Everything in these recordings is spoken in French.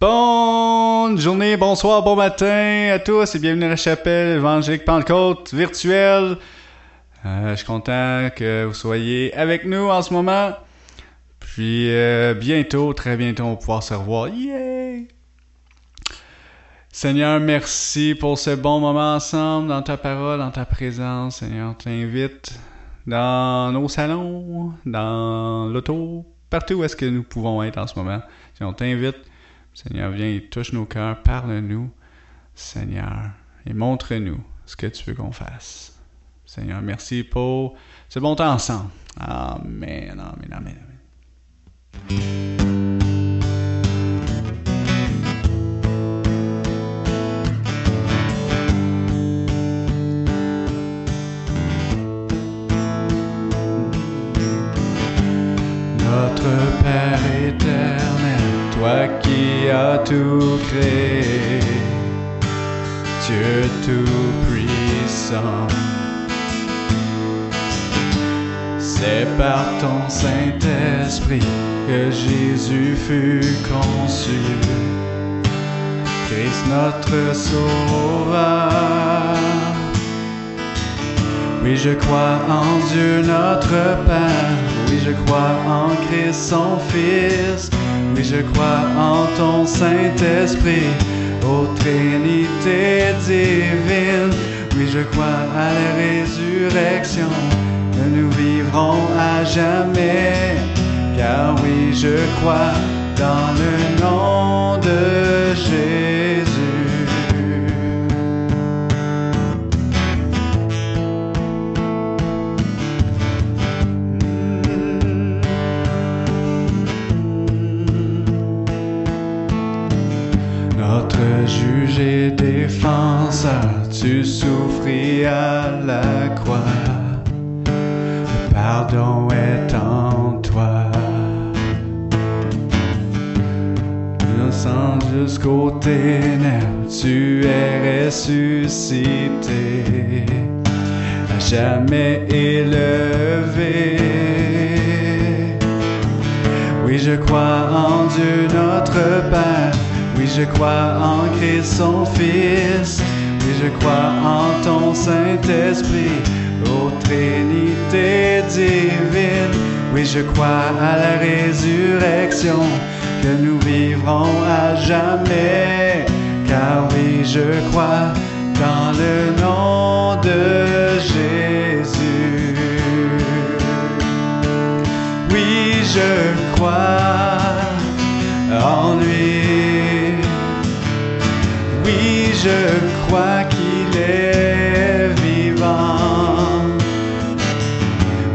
Bonne journée, bonsoir, bon matin à tous et bienvenue à la chapelle évangélique Pentecôte virtuelle. Euh, je suis content que vous soyez avec nous en ce moment. Puis euh, bientôt, très bientôt, on va pouvoir se revoir. Yay! Seigneur, merci pour ce bon moment ensemble, dans ta parole, dans ta présence. Seigneur, t'invite dans nos salons, dans l'auto, partout où est-ce que nous pouvons être en ce moment. Si on t'invite, Seigneur, viens et touche nos cœurs, parle-nous, Seigneur, et montre-nous ce que tu veux qu'on fasse. Seigneur, merci pour ce bon temps ensemble. Amen, amen, amen, amen. Tout créé, Dieu tout-puissant. C'est par ton Saint-Esprit que Jésus fut conçu, Christ notre Sauveur. Oui, je crois en Dieu notre Père. Oui, je crois en Christ son Fils. Oui, je crois en ton Saint-Esprit, ô Trinité divine. Oui, je crois à la résurrection, que nous vivrons à jamais. Car oui, je crois dans le nom de Jésus. Défenseur, tu souffris à la croix. Le pardon est en toi. Innocent jusqu'au ténèbres, tu es ressuscité, à jamais élevé. Oui, je crois en Dieu notre Père. Oui, je crois en Christ son Fils. Oui, je crois en ton Saint-Esprit, ô Trinité divine. Oui, je crois à la résurrection, que nous vivrons à jamais. Car oui, je crois dans le nom de Jésus. Oui, je crois en lui. Oui, je crois qu'il est vivant.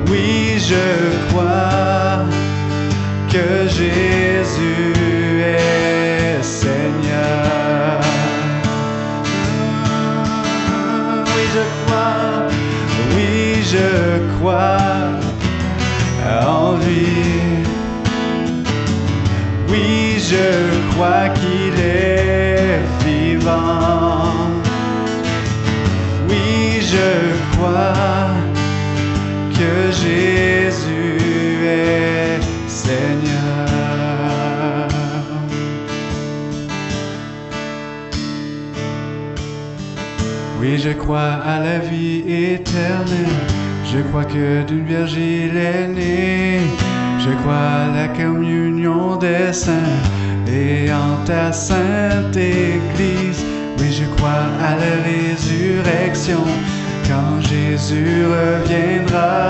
Oui, je crois que Jésus est Seigneur. Oui, je crois, oui, je crois en lui. Oui, je crois qu'il est Oui, je crois que Jésus est Seigneur. Oui, je crois à la vie éternelle. Je crois que d'une vierge il est né. Je crois à la communion des saints et en ta sainte Église. Oui, je crois à la résurrection quand Jésus reviendra.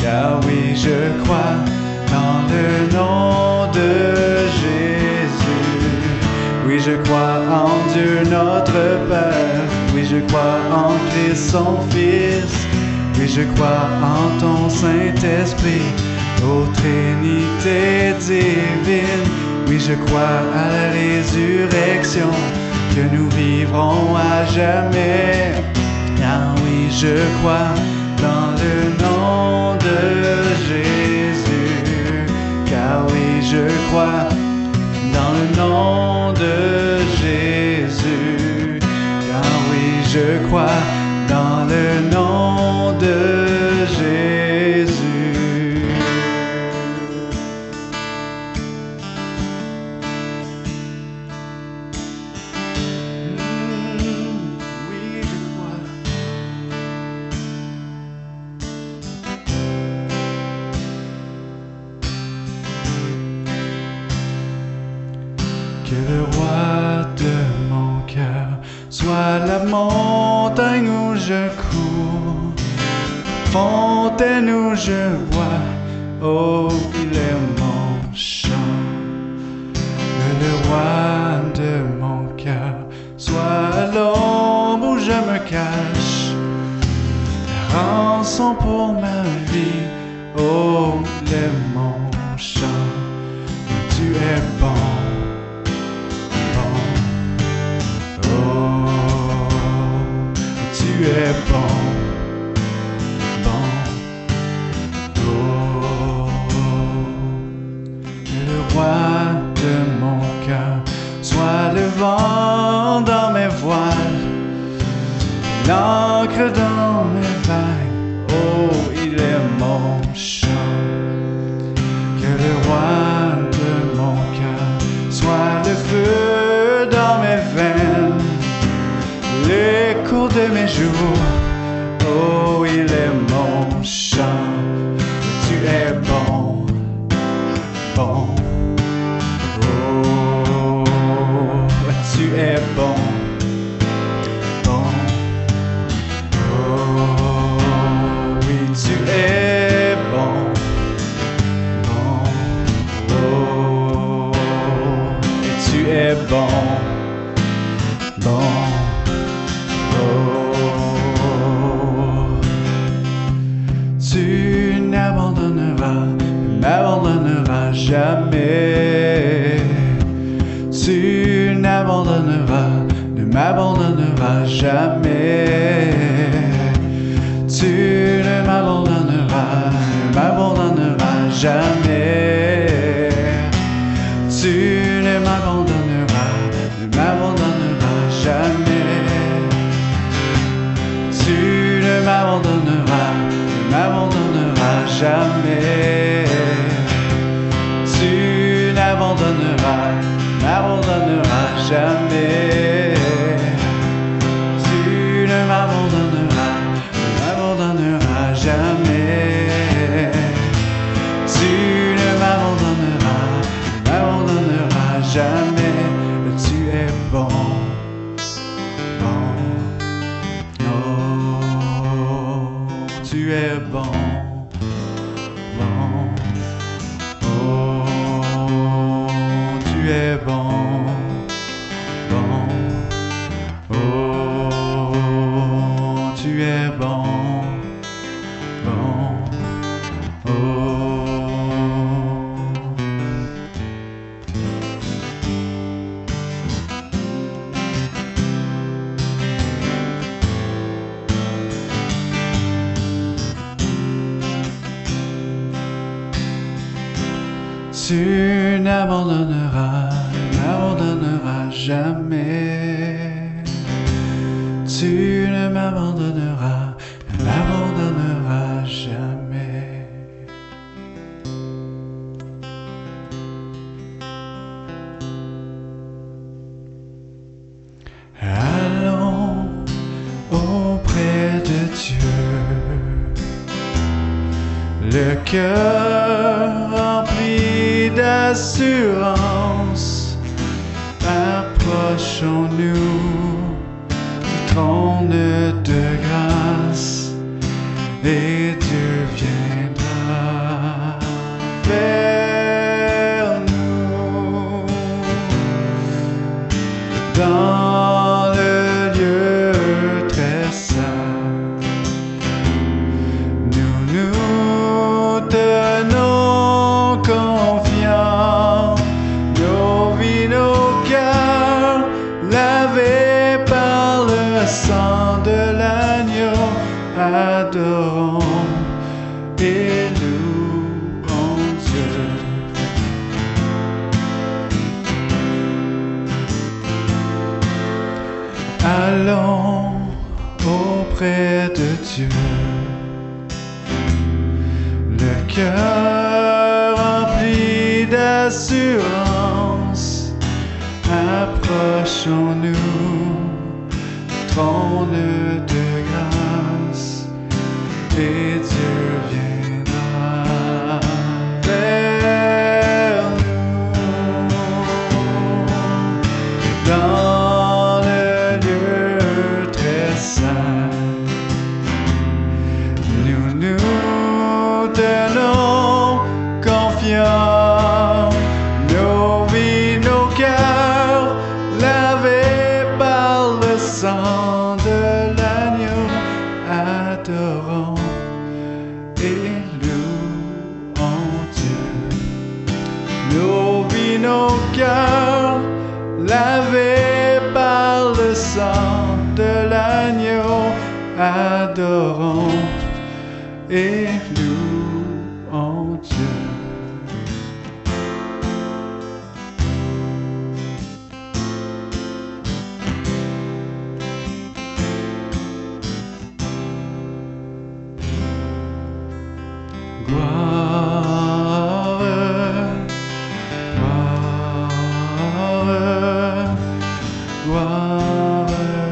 Car oui, je crois dans le nom de Jésus. Oui, je crois en Dieu notre Père. Oui, je crois en Christ son Fils. Oui, je crois en ton Saint-Esprit, ô Trinité divine. Oui, je crois à la résurrection, que nous vivrons à jamais. Car oui, je crois dans le nom de Jésus. Car oui, je crois dans le nom de Jésus. Car oui, je crois dans le nom de Jésus. où je vois, oh, il est mon chant. Que le roi de mon cœur soit l'ombre où je me cache. Rançon pour ma vie, oh, il est tu es bon, bon. Oh. Tu n'abandonneras, n'abandonneras jamais. Tu n'abandonneras, ne m'abandonneras jamais. Tu ne m'abandonneras, ne m'abandonneras jamais. us anew. Tallness. Father.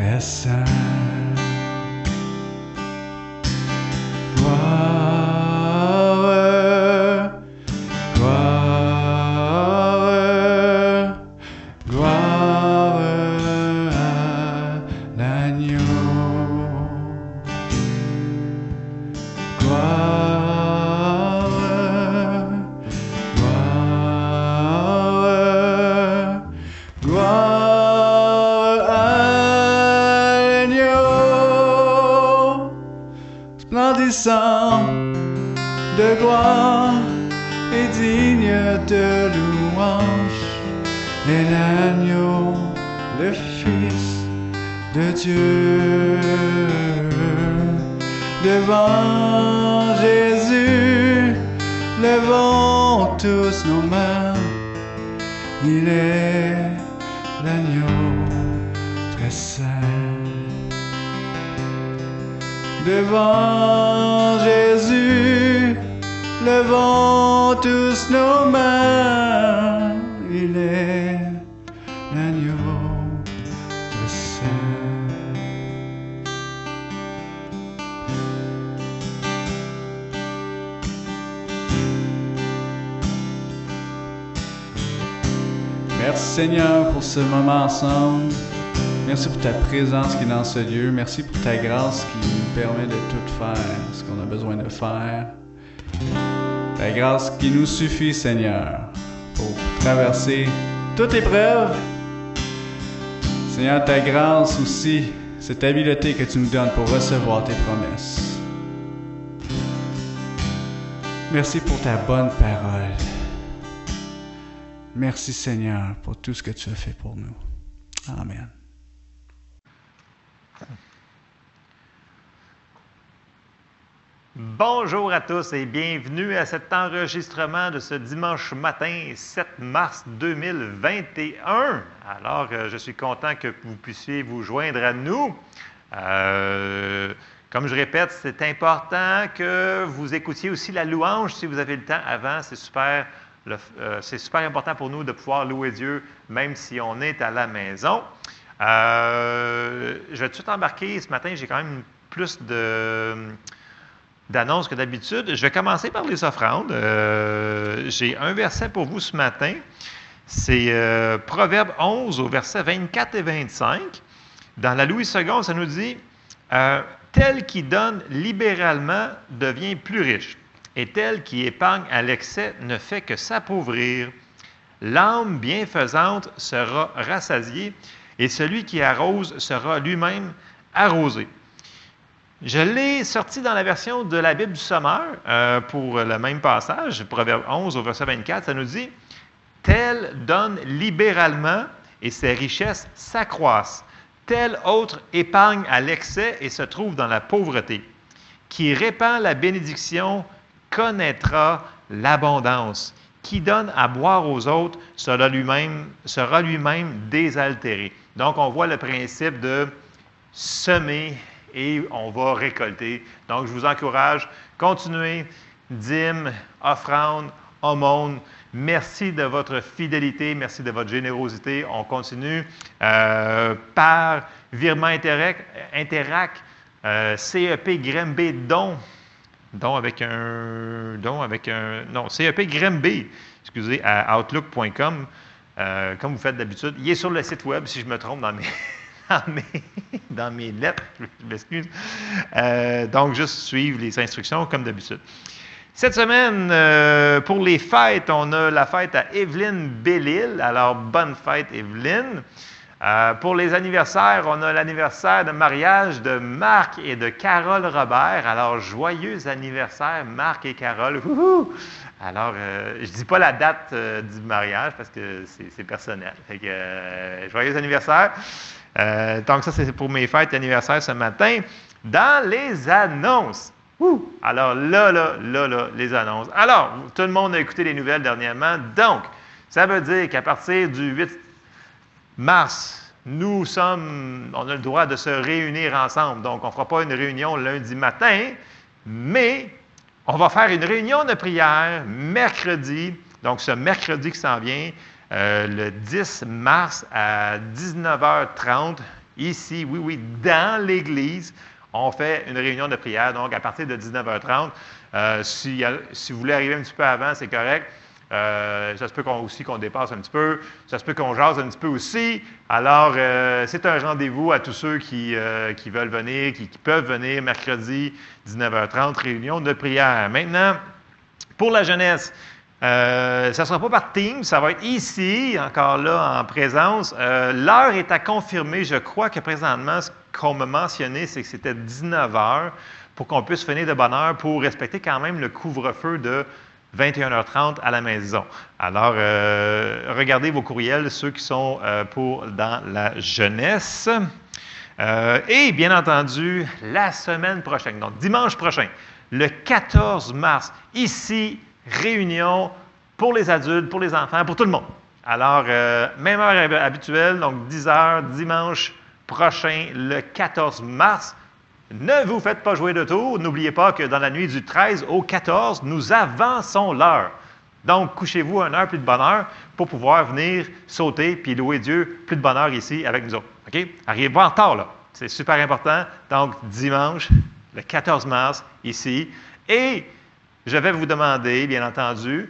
essa. présence qui est dans ce lieu. Merci pour ta grâce qui nous permet de tout faire, ce qu'on a besoin de faire. Ta grâce qui nous suffit, Seigneur, pour traverser toute épreuve. Seigneur, ta grâce aussi, cette habileté que tu nous donnes pour recevoir tes promesses. Merci pour ta bonne parole. Merci Seigneur pour tout ce que tu as fait pour nous. Amen. Bonjour à tous et bienvenue à cet enregistrement de ce dimanche matin 7 mars 2021. Alors, euh, je suis content que vous puissiez vous joindre à nous. Euh, comme je répète, c'est important que vous écoutiez aussi la louange si vous avez le temps avant. C'est super, euh, c'est super important pour nous de pouvoir louer Dieu même si on est à la maison. je vais tout de suite embarquer. Ce matin, j'ai quand même plus de d'annonces que d'habitude. Je vais commencer par les offrandes. Euh, j'ai un verset pour vous ce matin. C'est euh, Proverbe 11 au verset 24 et 25. Dans la Louis II, ça nous dit euh, Tel qui donne libéralement devient plus riche, et tel qui épargne à l'excès ne fait que s'appauvrir. L'âme bienfaisante sera rassasiée, et celui qui arrose sera lui-même arrosé. Je l'ai sorti dans la version de la Bible du Sommeur euh, pour le même passage, Proverbe 11 au verset 24, ça nous dit Tel donne libéralement et ses richesses s'accroissent. Tel autre épargne à l'excès et se trouve dans la pauvreté. Qui répand la bénédiction connaîtra l'abondance. Qui donne à boire aux autres sera lui-même sera lui-même désaltéré. Donc, on voit le principe de semer et on va récolter. Donc, je vous encourage, continuez, dîmes, offrandes, aumônes. Merci de votre fidélité, merci de votre générosité. On continue euh, par virement Interac, Interac euh, CEP Don, don avec un, don avec un, non, CEP Grimby, excusez, à outlook.com, euh, comme vous faites d'habitude. Il est sur le site web si je me trompe dans mes dans mes, lettres, je m'excuse. Euh, donc, juste suivre les instructions comme d'habitude. Cette semaine, euh, pour les fêtes, on a la fête à Evelyne Bellil. Alors, bonne fête, Evelyne. Euh, pour les anniversaires, on a l'anniversaire de mariage de Marc et de Carole Robert. Alors, joyeux anniversaire, Marc et Carole. Alors, je ne dis pas la date du mariage parce que c'est personnel. Joyeux anniversaire. Euh, donc, ça, c'est pour mes fêtes d'anniversaire ce matin. Dans les annonces. Alors là, là, là, là, les annonces. Alors, tout le monde a écouté les nouvelles dernièrement. Donc, ça veut dire qu'à partir du 8 mars, nous sommes, on a le droit de se réunir ensemble. Donc, on ne fera pas une réunion lundi matin, mais on va faire une réunion de prière mercredi. Donc, ce mercredi qui s'en vient, euh, le 10 mars à 19h30, ici, oui, oui, dans l'Église, on fait une réunion de prière. Donc, à partir de 19h30, euh, si, vous voulez arriver un petit peu avant, c'est correct. Euh, ça se peut aussi qu'on dépasse un petit peu. Ça se peut qu'on jase un petit peu aussi. Alors, c'est un rendez-vous à tous ceux qui, veulent venir, qui, peuvent venir mercredi, 19h30, réunion de prière. Maintenant, pour la jeunesse, euh, ça ne sera pas par Teams, ça va être ici, encore là, en présence. Euh, l'heure est à confirmer. Je crois que présentement, ce qu'on m'a mentionné, c'est que c'était 19 heures pour qu'on puisse finir de bonne heure pour respecter quand même le couvre-feu de 21h30 à la maison. Alors, euh, regardez vos courriels, ceux qui sont pour dans la jeunesse. et bien entendu, la semaine prochaine, donc dimanche prochain, le 14 mars, ici réunion pour les adultes, pour les enfants, pour tout le monde. Alors, euh, même heure habituelle, donc 10 heures, dimanche prochain, le 14 mars. Ne vous faites pas jouer de tour. N'oubliez pas que dans la nuit du 13 au 14, nous avançons l'heure. Donc, couchez-vous une heure plus de bonne heure pour pouvoir venir sauter puis louer Dieu plus de bonne heure ici avec nous autres. OK? Arrivez pas en retard, là. C'est super important. Donc, dimanche, le 14 mars, ici. Et je vais vous demander, bien entendu,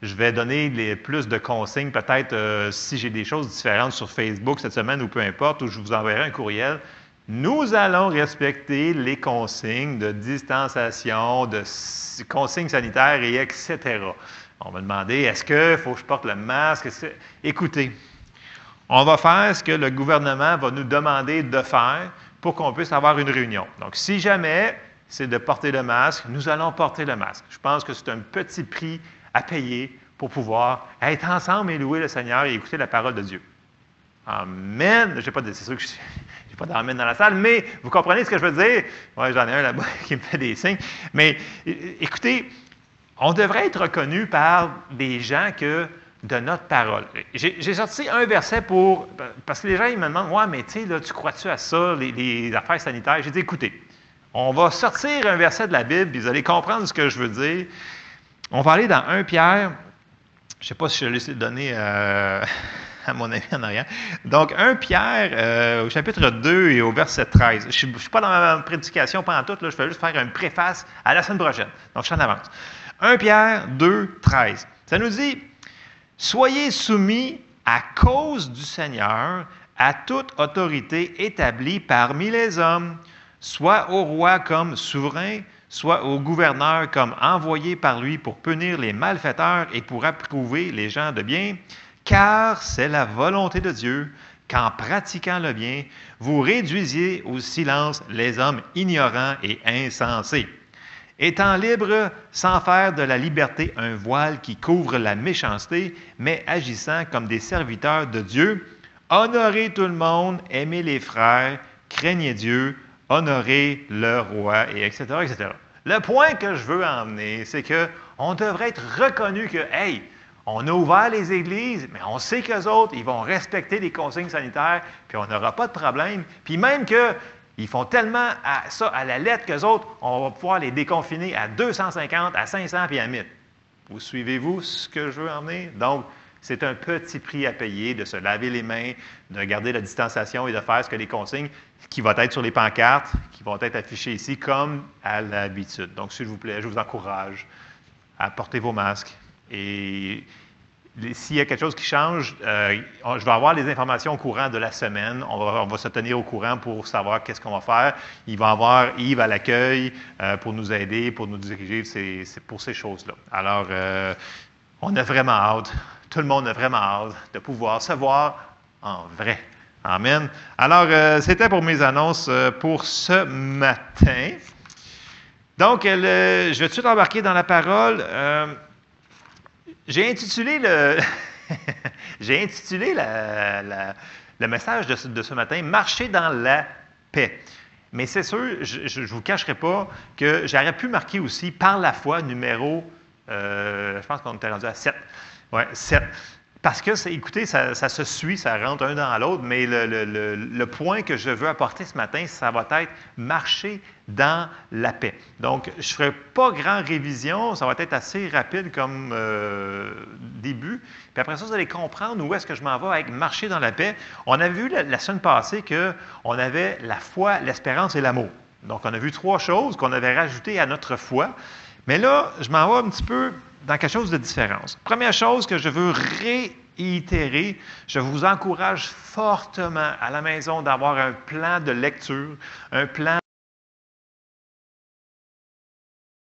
je vais donner les, plus de consignes, peut-être euh, si j'ai des choses différentes sur Facebook cette semaine ou peu importe, ou je vous enverrai un courriel. Nous allons respecter les consignes de distanciation, de consignes sanitaires et etc. On va demander est-ce qu'il faut que je porte le masque Écoutez, on va faire ce que le gouvernement va nous demander de faire pour qu'on puisse avoir une réunion. Donc, si jamais c'est de porter le masque. Nous allons porter le masque. Je pense que c'est un petit prix à payer pour pouvoir être ensemble et louer le Seigneur et écouter la parole de Dieu. Amen. Je pas c'est sûr que je n'ai pas d'armée dans la salle, mais vous comprenez ce que je veux dire? Oui, j'en ai un là-bas qui me fait des signes. Mais écoutez, on devrait être reconnu par des gens que de notre parole. J'ai sorti un verset pour. Parce que les gens, ils me demandent Ouais, mais tu sais, tu crois-tu à ça, les, affaires sanitaires J'ai dit Écoutez, on va sortir un verset de la Bible, puis vous allez comprendre ce que je veux dire. On va aller dans 1 Pierre. Je ne sais pas si je vais laisser donner euh, à mon ami en arrière. Donc, 1 Pierre, euh, au chapitre 2 et au verset 13. Je ne suis pas dans ma prédication pendant tout, là, je vais juste faire une préface à la semaine prochaine. Donc, je suis en avance. 1 Pierre 2, 13. Ça nous dit Soyez soumis à cause du Seigneur à toute autorité établie parmi les hommes, soit au roi comme souverain, soit au gouverneur comme envoyé par lui pour punir les malfaiteurs et pour approuver les gens de bien, car c'est la volonté de Dieu qu'en pratiquant le bien, vous réduisiez au silence les hommes ignorants et insensés. Étant libre sans faire de la liberté un voile qui couvre la méchanceté, mais agissant comme des serviteurs de Dieu, honorez tout le monde, aimez les frères, craignez Dieu, honorez le roi, et etc., etc. Le point que je veux emmener, c'est que on devrait être reconnu que, hey, on a ouvert les églises, mais on sait qu'eux autres, ils vont respecter les consignes sanitaires, puis on n'aura pas de problème. Puis même que ils font tellement à ça à la lettre qu'eux autres, on va pouvoir les déconfiner à 250, à 500 puis à 1000. Vous suivez-vous ce que je veux emmener? Donc, c'est un petit prix à payer de se laver les mains, de garder la distanciation et de faire ce que les consignes qui vont être sur les pancartes, qui vont être affichées ici comme à l'habitude. Donc, s'il vous plaît, je vous encourage à porter vos masques et s'il y a quelque chose qui change, euh, je vais avoir les informations au courant de la semaine. On va, se tenir au courant pour savoir qu'est-ce qu'on va faire. Il va y avoir Yves à l'accueil euh, pour nous aider, pour nous diriger c'est pour ces choses-là. Alors, euh, on a vraiment hâte, tout le monde a vraiment hâte de pouvoir se voir en vrai. Amen. Alors, c'était pour mes annonces pour ce matin. Donc, je vais tout de suite embarquer dans la parole. J'ai intitulé le, j'ai intitulé le message de ce, matin Marcher dans la paix. Mais c'est sûr, je ne vous cacherai pas que j'aurais pu marquer aussi par la foi numéro, euh, je pense qu'on était rendu à 7. Ouais, 7. Parce que, écoutez, ça, se suit, ça rentre un dans l'autre, mais le, point que je veux apporter ce matin, ça va être marcher dans la paix. Donc, je ne ferai pas grand révision, ça va être assez rapide comme euh, début. Puis après ça, vous allez comprendre où est-ce que je m'en vais avec marcher dans la paix. On avait vu la, semaine passée qu'on avait la foi, l'espérance et l'amour. Donc, on a vu trois choses qu'on avait rajoutées à notre foi. Mais là, je m'en vais un petit peu dans quelque chose de différent. Première chose que je veux réitérer, je vous encourage fortement à la maison d'avoir un plan de lecture, un plan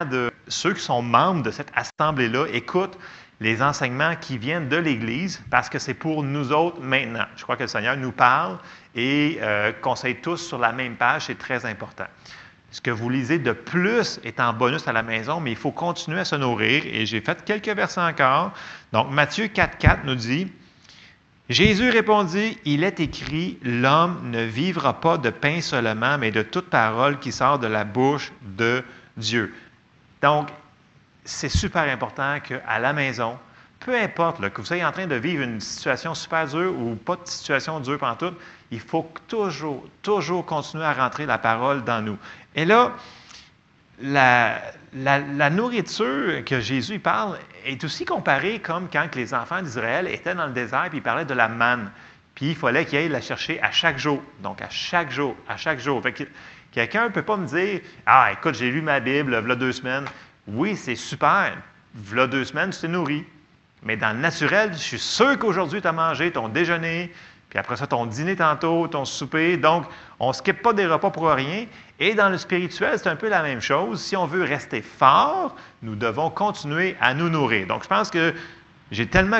de ceux qui sont membres de cette assemblée-là écoutent les enseignements qui viennent de l'Église parce que c'est pour nous autres maintenant. Je crois que le Seigneur nous parle et euh, conseille tous sur la même page, c'est très important. Ce que vous lisez de plus est en bonus à la maison, mais il faut continuer à se nourrir. Et j'ai fait quelques versets encore. Donc, Matthieu 4, 4 nous dit Jésus répondit Il est écrit, l'homme ne vivra pas de pain seulement, mais de toute parole qui sort de la bouche de Dieu. Donc, c'est super important qu'à la maison, peu importe que vous soyez en train de vivre une situation super dure ou pas de situation dure pendant il faut toujours, toujours continuer à rentrer la parole dans nous. Et là, la, nourriture que Jésus parle est aussi comparée comme quand les enfants d'Israël étaient dans le désert et ils parlaient de la manne. Puis il fallait qu'ils aillent la chercher à chaque jour. Donc à chaque jour, à chaque jour. quelqu'un ne peut pas me dire Ah, écoute, j'ai lu ma Bible, voilà deux semaines. Oui, c'est super. Voilà deux semaines, tu t'es nourri. Mais dans le naturel, je suis sûr qu'aujourd'hui, tu as mangé ton déjeuner, puis après ça, ton dîner tantôt, ton souper. Donc, on ne skippe pas des repas pour rien. Et dans le spirituel, c'est un peu la même chose. Si on veut rester fort, nous devons continuer à nous nourrir. Donc, je pense que j'ai tellement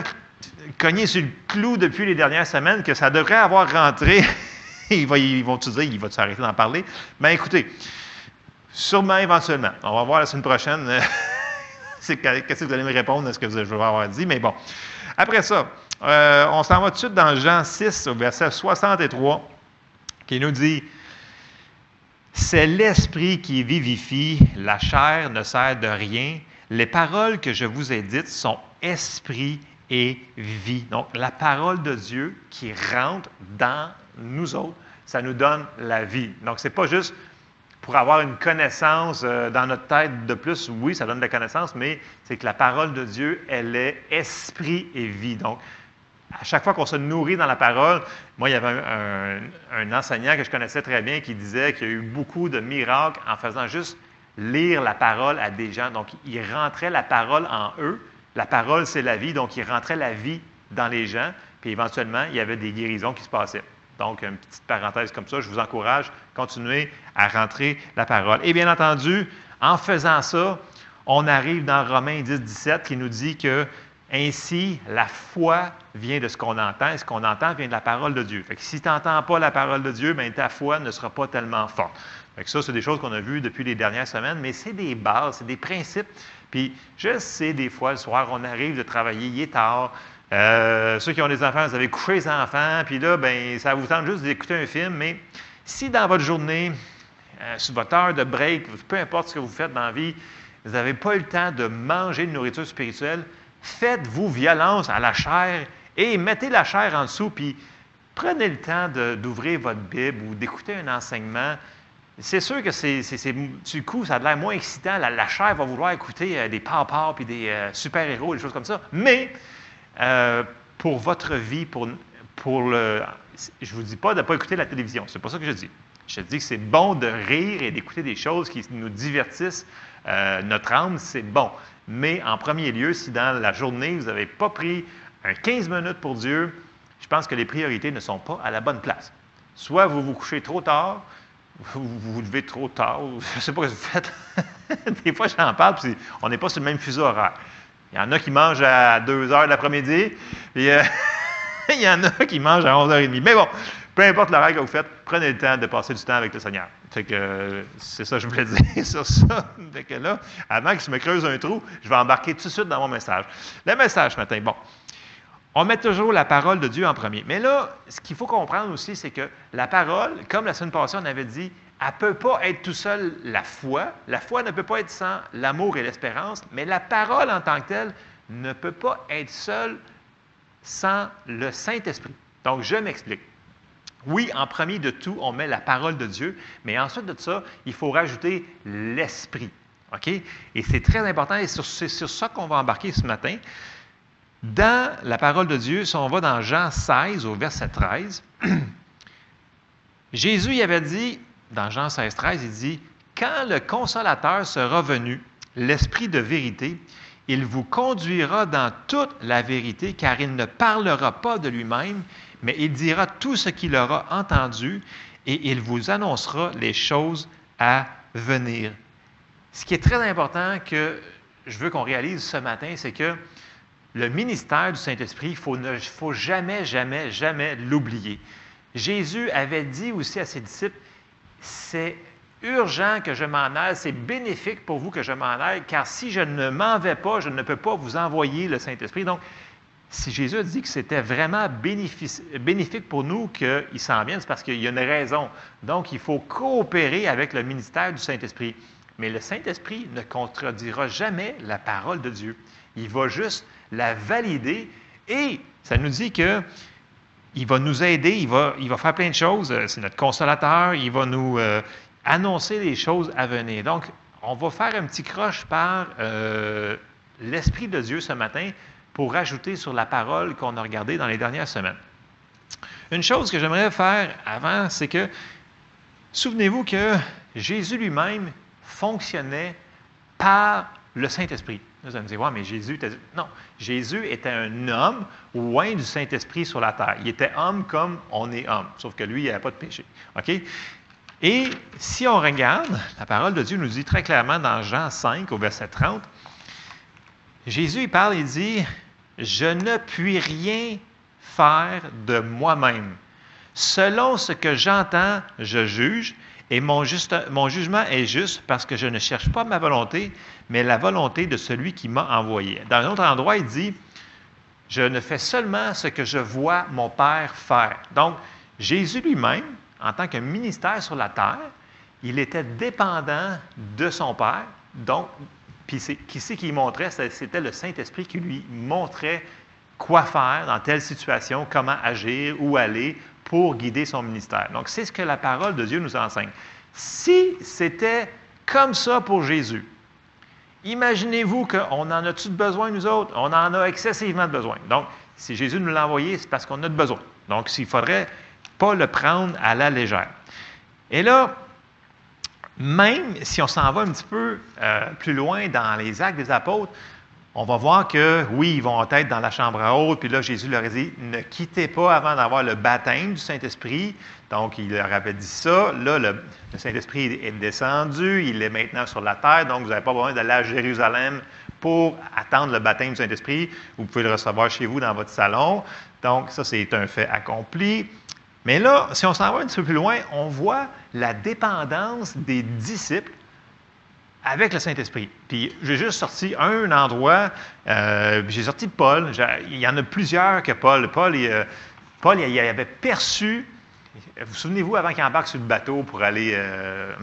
cogné sur le clou depuis les dernières semaines que ça devrait avoir rentré. ils vont te dire, il va s'arrêter d'en parler? Mais écoutez, sûrement éventuellement. On va voir la semaine prochaine. Qu'est-ce que vous allez me répondre à ce que je vais avoir dit. Mais bon. Après ça, euh, on s'en va tout de suite dans Jean 6, au verset 63, qui nous dit C'est l'esprit qui vivifie, la chair ne sert de rien. Les paroles que je vous ai dites sont esprit et vie. Donc, la parole de Dieu qui rentre dans nous autres, ça nous donne la vie. Donc, ce n'est pas juste pour avoir une connaissance euh, dans notre tête de plus. Oui, ça donne de la connaissance, mais c'est que la parole de Dieu, elle est esprit et vie. Donc, à chaque fois qu'on se nourrit dans la parole, moi, il y avait un, enseignant que je connaissais très bien qui disait qu'il y a eu beaucoup de miracles en faisant juste lire la parole à des gens. Donc, il rentrait la parole en eux la parole, c'est la vie, donc il rentrait la vie dans les gens, puis éventuellement, il y avait des guérisons qui se passaient. Donc, une petite parenthèse comme ça, je vous encourage, continuez à rentrer la parole. Et bien entendu, en faisant ça, on arrive dans Romains 10, 17 qui nous dit que ainsi, la foi vient de ce qu'on entend, et ce qu'on entend vient de la parole de Dieu. Fait que si tu n'entends pas la parole de Dieu, bien, ta foi ne sera pas tellement forte. Fait que ça, c'est des choses qu'on a vues depuis les dernières semaines, mais c'est des bases, c'est des principes puis je sais, des fois, le soir, on arrive de travailler, il est tard. Euh, ceux qui ont des enfants, vous avez couché les enfants, puis là, ben, ça vous tente juste d'écouter un film, mais si dans votre journée, euh, sur votre heure de break, peu importe ce que vous faites dans la vie, vous n'avez pas eu le temps de manger de nourriture spirituelle, faites-vous violence à la chair et mettez la chair en dessous, puis prenez le temps d'ouvrir votre Bible ou d'écouter un enseignement. C'est sûr que du coup, ça a l'air moins excitant. La, chair va vouloir écouter euh, des papas puis des euh, super-héros, des choses comme ça. Mais euh, pour votre vie, pour, le. Je ne vous dis pas de ne pas écouter la télévision. C'est pas ça que je dis. Je dis que c'est bon de rire et d'écouter des choses qui nous divertissent notre âme, c'est bon. Mais en premier lieu, si dans la journée, vous n'avez pas pris un 15 minutes pour Dieu, je pense que les priorités ne sont pas à la bonne place. Soit vous vous couchez trop tard, vous vous levez trop tard, je ne sais pas ce que vous faites. Des fois, j'en parle, puis on n'est pas sur le même fuseau horaire. Il y en a qui mangent à 2 heures de l'après-midi, puis euh, il y en a qui mangent à 11h30. Mais bon, peu importe l'horaire que vous faites, prenez le temps de passer du temps avec le Seigneur. Fait que c'est ça que je voulais dire sur ça. Que là, avant qu'il se me creuse un trou, je vais embarquer tout de suite dans mon message. Le message ce matin, bon, on met toujours la parole de Dieu en premier. Mais là, ce qu'il faut comprendre aussi, c'est que la parole, comme la semaine passée, on avait dit, elle ne peut pas être tout seul la foi. La foi ne peut pas être sans l'amour et l'espérance, mais la parole en tant que telle ne peut pas être seule sans le Saint-Esprit. Donc, je m'explique. Oui, en premier de tout, on met la parole de Dieu, mais ensuite de ça, il faut rajouter l'Esprit. OK? Et c'est très important, et c'est sur ça qu'on va embarquer ce matin. Dans la parole de Dieu, si on va dans Jean 16 au verset 13, Jésus y avait dit, dans Jean 16, 13, il dit, Quand le consolateur sera venu, l'Esprit de vérité, il vous conduira dans toute la vérité, car il ne parlera pas de lui-même, mais il dira tout ce qu'il aura entendu, et il vous annoncera les choses à venir. Ce qui est très important que je veux qu'on réalise ce matin, c'est que le ministère du Saint-Esprit, il faut, ne faut jamais, jamais, jamais l'oublier. Jésus avait dit aussi à ses disciples, c'est urgent que je m'en aille, c'est bénéfique pour vous que je m'en aille, car si je ne m'en vais pas, je ne peux pas vous envoyer le Saint-Esprit. Donc, si Jésus a dit que c'était vraiment bénéfique pour nous qu'il s'en vienne, c'est parce qu'il y a une raison. Donc, il faut coopérer avec le ministère du Saint-Esprit. Mais le Saint-Esprit ne contredira jamais la parole de Dieu. Il va juste la valider et ça nous dit que il va nous aider, il va, il va faire plein de choses. Euh, c'est notre consolateur, il va nous euh, annoncer les choses à venir. Donc, on va faire un petit croche par euh, l'Esprit de Dieu ce matin pour rajouter sur la parole qu'on a regardée dans les dernières semaines. Une chose que j'aimerais faire avant, c'est que, souvenez-vous que Jésus lui-même fonctionnait par le Saint-Esprit. Vous allez me dire, ouais, mais Jésus était. Non, Jésus était un homme loin du Saint-Esprit sur la terre. Il était homme comme on est homme, sauf que lui, il n'avait pas de péché. OK? Et si on regarde, la parole de Dieu nous dit très clairement dans Jean 5, au verset 30, Jésus, il parle, il dit Je ne puis rien faire de moi-même. Selon ce que j'entends, je juge, et mon, jugement est juste parce que je ne cherche pas ma volonté, mais la volonté de celui qui m'a envoyé. Dans un autre endroit, il dit, je ne fais seulement ce que je vois mon Père faire. Donc, Jésus lui-même, en tant que ministère sur la terre, il était dépendant de son Père. Donc, puis qui c'est qui montrait? C'était le Saint-Esprit qui lui montrait quoi faire dans telle situation, comment agir, où aller pour guider son ministère. Donc, c'est ce que la parole de Dieu nous enseigne. Si c'était comme ça pour Jésus, imaginez-vous qu'on en a tout besoin, nous autres? On en a excessivement besoin. Donc, si Jésus nous l'a envoyé, c'est parce qu'on a de besoin. Donc, il ne faudrait pas le prendre à la légère. Et là, même si on s'en va un petit peu euh, plus loin dans les actes des apôtres, on va voir que, oui, ils vont être dans la chambre à haute, puis là, Jésus leur a dit, ne quittez pas avant d'avoir le baptême du Saint-Esprit. Donc, il leur avait dit ça. Là, le, Saint-Esprit est descendu, il est maintenant sur la terre, donc vous n'avez pas besoin d'aller à Jérusalem pour attendre le baptême du Saint-Esprit. Vous pouvez le recevoir chez vous dans votre salon. Donc, ça, c'est un fait accompli. Mais là, si on s'en va un petit peu plus loin, on voit la dépendance des disciples avec le Saint-Esprit. Puis j'ai juste sorti un endroit, euh, j'ai sorti Paul. Il y en a plusieurs que Paul. Paul, il, euh, Paul, il, avait perçu, vous souvenez-vous, avant qu'il embarque sur le bateau pour aller... Euh,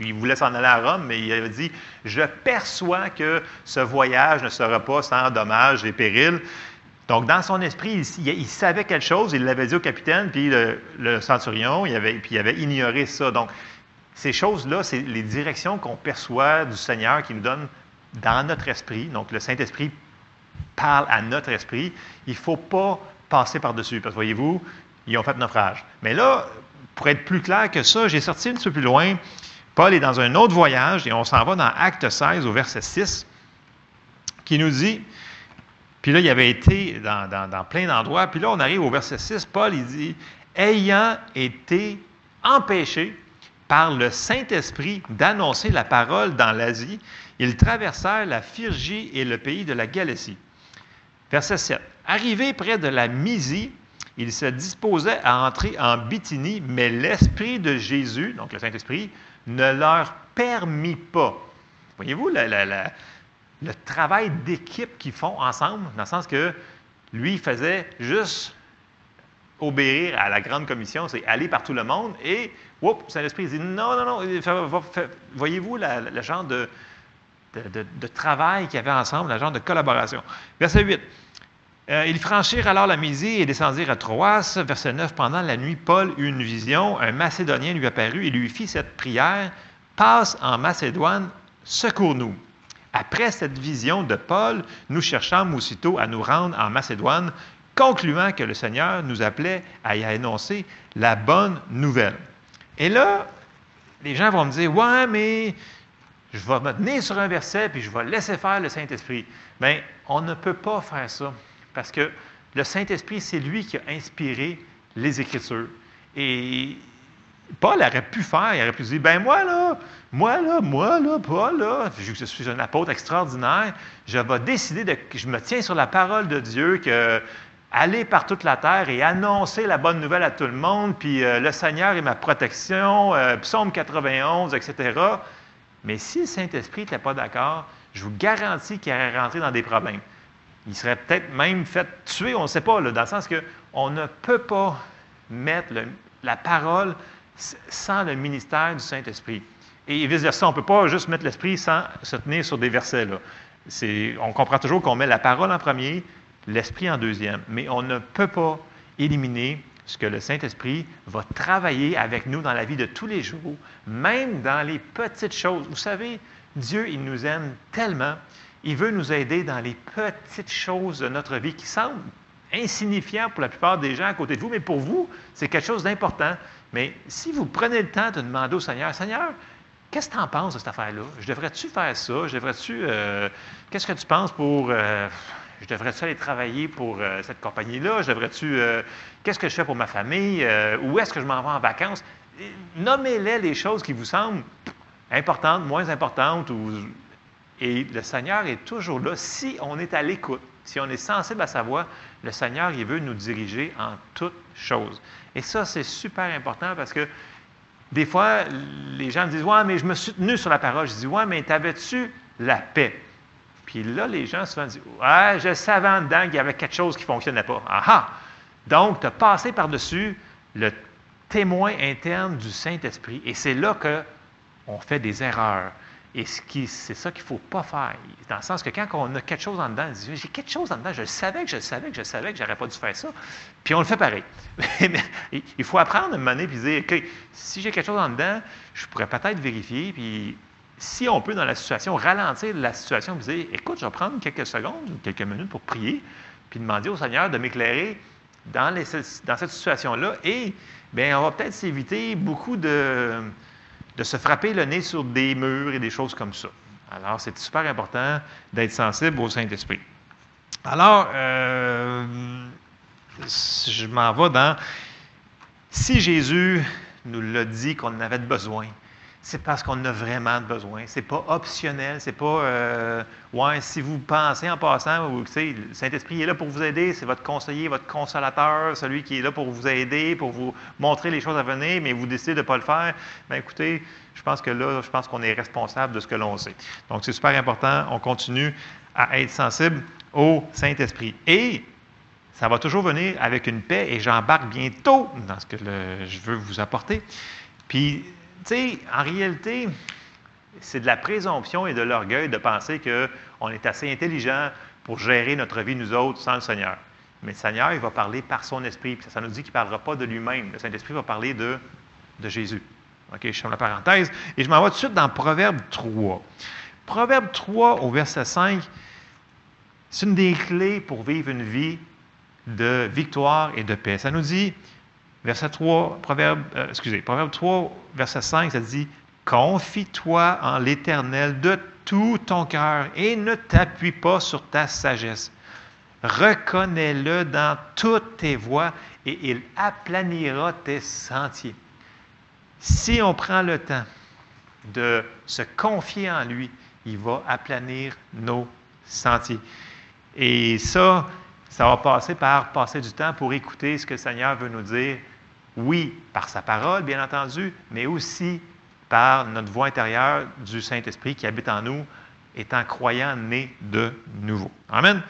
il voulait s'en aller à Rome, mais il avait dit, je perçois que ce voyage ne sera pas sans dommages et périls. Donc, dans son esprit, il, savait quelque chose, il l'avait dit au capitaine, puis le, centurion, il puis il avait ignoré ça. Donc, ces choses-là, c'est les directions qu'on perçoit du Seigneur qui nous donne dans notre esprit. Donc, le Saint-Esprit parle à notre esprit. Il ne faut pas passer par-dessus, parce que voyez-vous, ils ont fait naufrage. Mais là, pour être plus clair que ça, j'ai sorti un petit peu plus loin. Paul est dans un autre voyage, et on s'en va dans Acte 16 au verset 6, qui nous dit, puis là, il avait été dans, plein d'endroits. Puis là, on arrive au verset 6. Paul, il dit Ayant été empêché par le Saint-Esprit d'annoncer la parole dans l'Asie, ils traversèrent la Phrygie et le pays de la Galatie. Verset 7. Arrivé près de la Mysie, ils se disposaient à entrer en Bithynie, mais l'Esprit de Jésus, donc le Saint-Esprit, ne leur permit pas. Voyez-vous la, la, le travail d'équipe qu'ils font ensemble, dans le sens que lui, il faisait juste obéir à la grande commission, c'est aller par tout le monde, et, Saint-Esprit dit, non, non, non, voyez-vous le genre de, de, travail qu'ils avaient ensemble, le genre de collaboration. Verset 8. Euh, ils franchirent alors la Mésie et descendirent à Troas. Verset 9. Pendant la nuit, Paul eut une vision. Un Macédonien lui apparut et lui fit cette prière Passe en Macédoine, secours-nous. Après cette vision de Paul, nous cherchâmes aussitôt à nous rendre en Macédoine, concluant que le Seigneur nous appelait à y annoncer la bonne nouvelle. Et là, les gens vont me dire, ouais, mais je vais me tenir sur un verset puis je vais laisser faire le Saint-Esprit. Bien, on ne peut pas faire ça parce que le Saint-Esprit, c'est lui qui a inspiré les Écritures. Et Paul aurait pu faire, il aurait pu dire, ben moi là, moi là, moi là, Paul là, je suis un apôtre extraordinaire, je vais décider de, je me tiens sur la parole de Dieu, que aller par toute la terre et annoncer la bonne nouvelle à tout le monde, puis euh, le Seigneur est ma protection, euh, psaume 91, etc. Mais si le Saint-Esprit n'était pas d'accord, je vous garantis qu'il aurait rentré dans des problèmes. Il serait peut-être même fait tuer, on ne sait pas, dans le sens qu'on ne peut pas mettre la parole sans le ministère du Saint-Esprit. Et vice-versa, on ne peut pas juste mettre l'Esprit sans se tenir sur des versets. On comprend toujours qu'on met la parole en premier, l'Esprit en deuxième, mais on ne peut pas éliminer ce que le Saint-Esprit va travailler avec nous dans la vie de tous les jours, même dans les petites choses. Vous savez, Dieu, il nous aime tellement, il veut nous aider dans les petites choses de notre vie qui semblent insignifiantes pour la plupart des gens à côté de vous, mais pour vous, c'est quelque chose d'important. Mais si vous prenez le temps de demander au Seigneur, Seigneur, qu'est-ce que tu en penses de cette affaire-là? Je devrais-tu faire ça? Je devrais-tu. Euh, qu'est-ce que tu penses pour. Euh, je devrais-tu aller travailler pour euh, cette compagnie-là? Je devrais-tu. qu'est-ce que je fais pour ma famille? où est-ce que je m'en vais en vacances? Nommez-les les choses qui vous semblent importantes, moins importantes. Et le Seigneur est toujours là si on est à l'écoute, si on est sensible à sa voix. Le Seigneur, il veut nous diriger en toutes choses. Et ça, c'est super important parce que des fois, les gens me disent Ouais, mais je me suis tenu sur la parole. Je dis Ouais, mais t'avais-tu la paix? Puis là, les gens souvent disent Ouais, je savais en dedans qu'il y avait quelque chose qui ne fonctionnait pas. Ah Donc, tu as passé par-dessus le témoin interne du Saint-Esprit. Et c'est là qu'on fait des erreurs. Et c'est ça qu'il ne faut pas faire. Dans le sens que quand on a quelque chose en dedans, on dit J'ai quelque chose en dedans, je savais que je savais que je savais que je n'aurais pas dû faire ça. Puis on le fait pareil. il faut apprendre à me mener et dire OK, si j'ai quelque chose en dedans, je pourrais peut-être vérifier. Puis si on peut, dans la situation, ralentir la situation et dire Écoute, je vais prendre quelques secondes, quelques minutes pour prier, puis demander au Seigneur de m'éclairer dans, dans cette situation-là. Et bien, on va peut-être s'éviter beaucoup de de se frapper le nez sur des murs et des choses comme ça. Alors, c'est super important d'être sensible au Saint-Esprit. Alors, euh, je m'en vais dans, si Jésus nous l'a dit qu'on en avait besoin, c'est parce qu'on a vraiment besoin. C'est pas optionnel. C'est pas, euh, ouais, si vous pensez en passant, le Saint-Esprit est là pour vous aider. C'est votre conseiller, votre consolateur, celui qui est là pour vous aider, pour vous montrer les choses à venir, mais vous décidez de ne pas le faire. Bien, écoutez, je pense que là, je pense qu'on est responsable de ce que l'on sait. Donc, c'est super important. On continue à être sensible au Saint-Esprit. Et ça va toujours venir avec une paix, et j'embarque bientôt dans ce que je veux vous apporter. Puis, sais, en réalité, c'est de la présomption et de l'orgueil de penser qu'on est assez intelligent pour gérer notre vie, nous autres, sans le Seigneur. Mais le Seigneur, il va parler par son esprit. ça, nous dit qu'il ne parlera pas de lui-même. Le Saint-Esprit va parler de, de Jésus. OK, je ferme la parenthèse. Et je m'en vais tout de suite dans Proverbe 3. Proverbe 3, au verset 5, c'est une des clés pour vivre une vie de victoire et de paix. Ça nous dit Verset 3, Proverbe, euh, excusez, Proverbe 3, verset 5, ça dit Confie-toi en l'Éternel de tout ton cœur et ne t'appuie pas sur ta sagesse. Reconnais-le dans toutes tes voies et il aplanira tes sentiers. Si on prend le temps de se confier en lui, il va aplanir nos sentiers. Et ça, ça va passer par passer du temps pour écouter ce que le Seigneur veut nous dire oui, par sa parole, bien entendu, mais aussi par notre voix intérieure du Saint-Esprit qui habite en nous, étant croyant né de nouveau. Amen.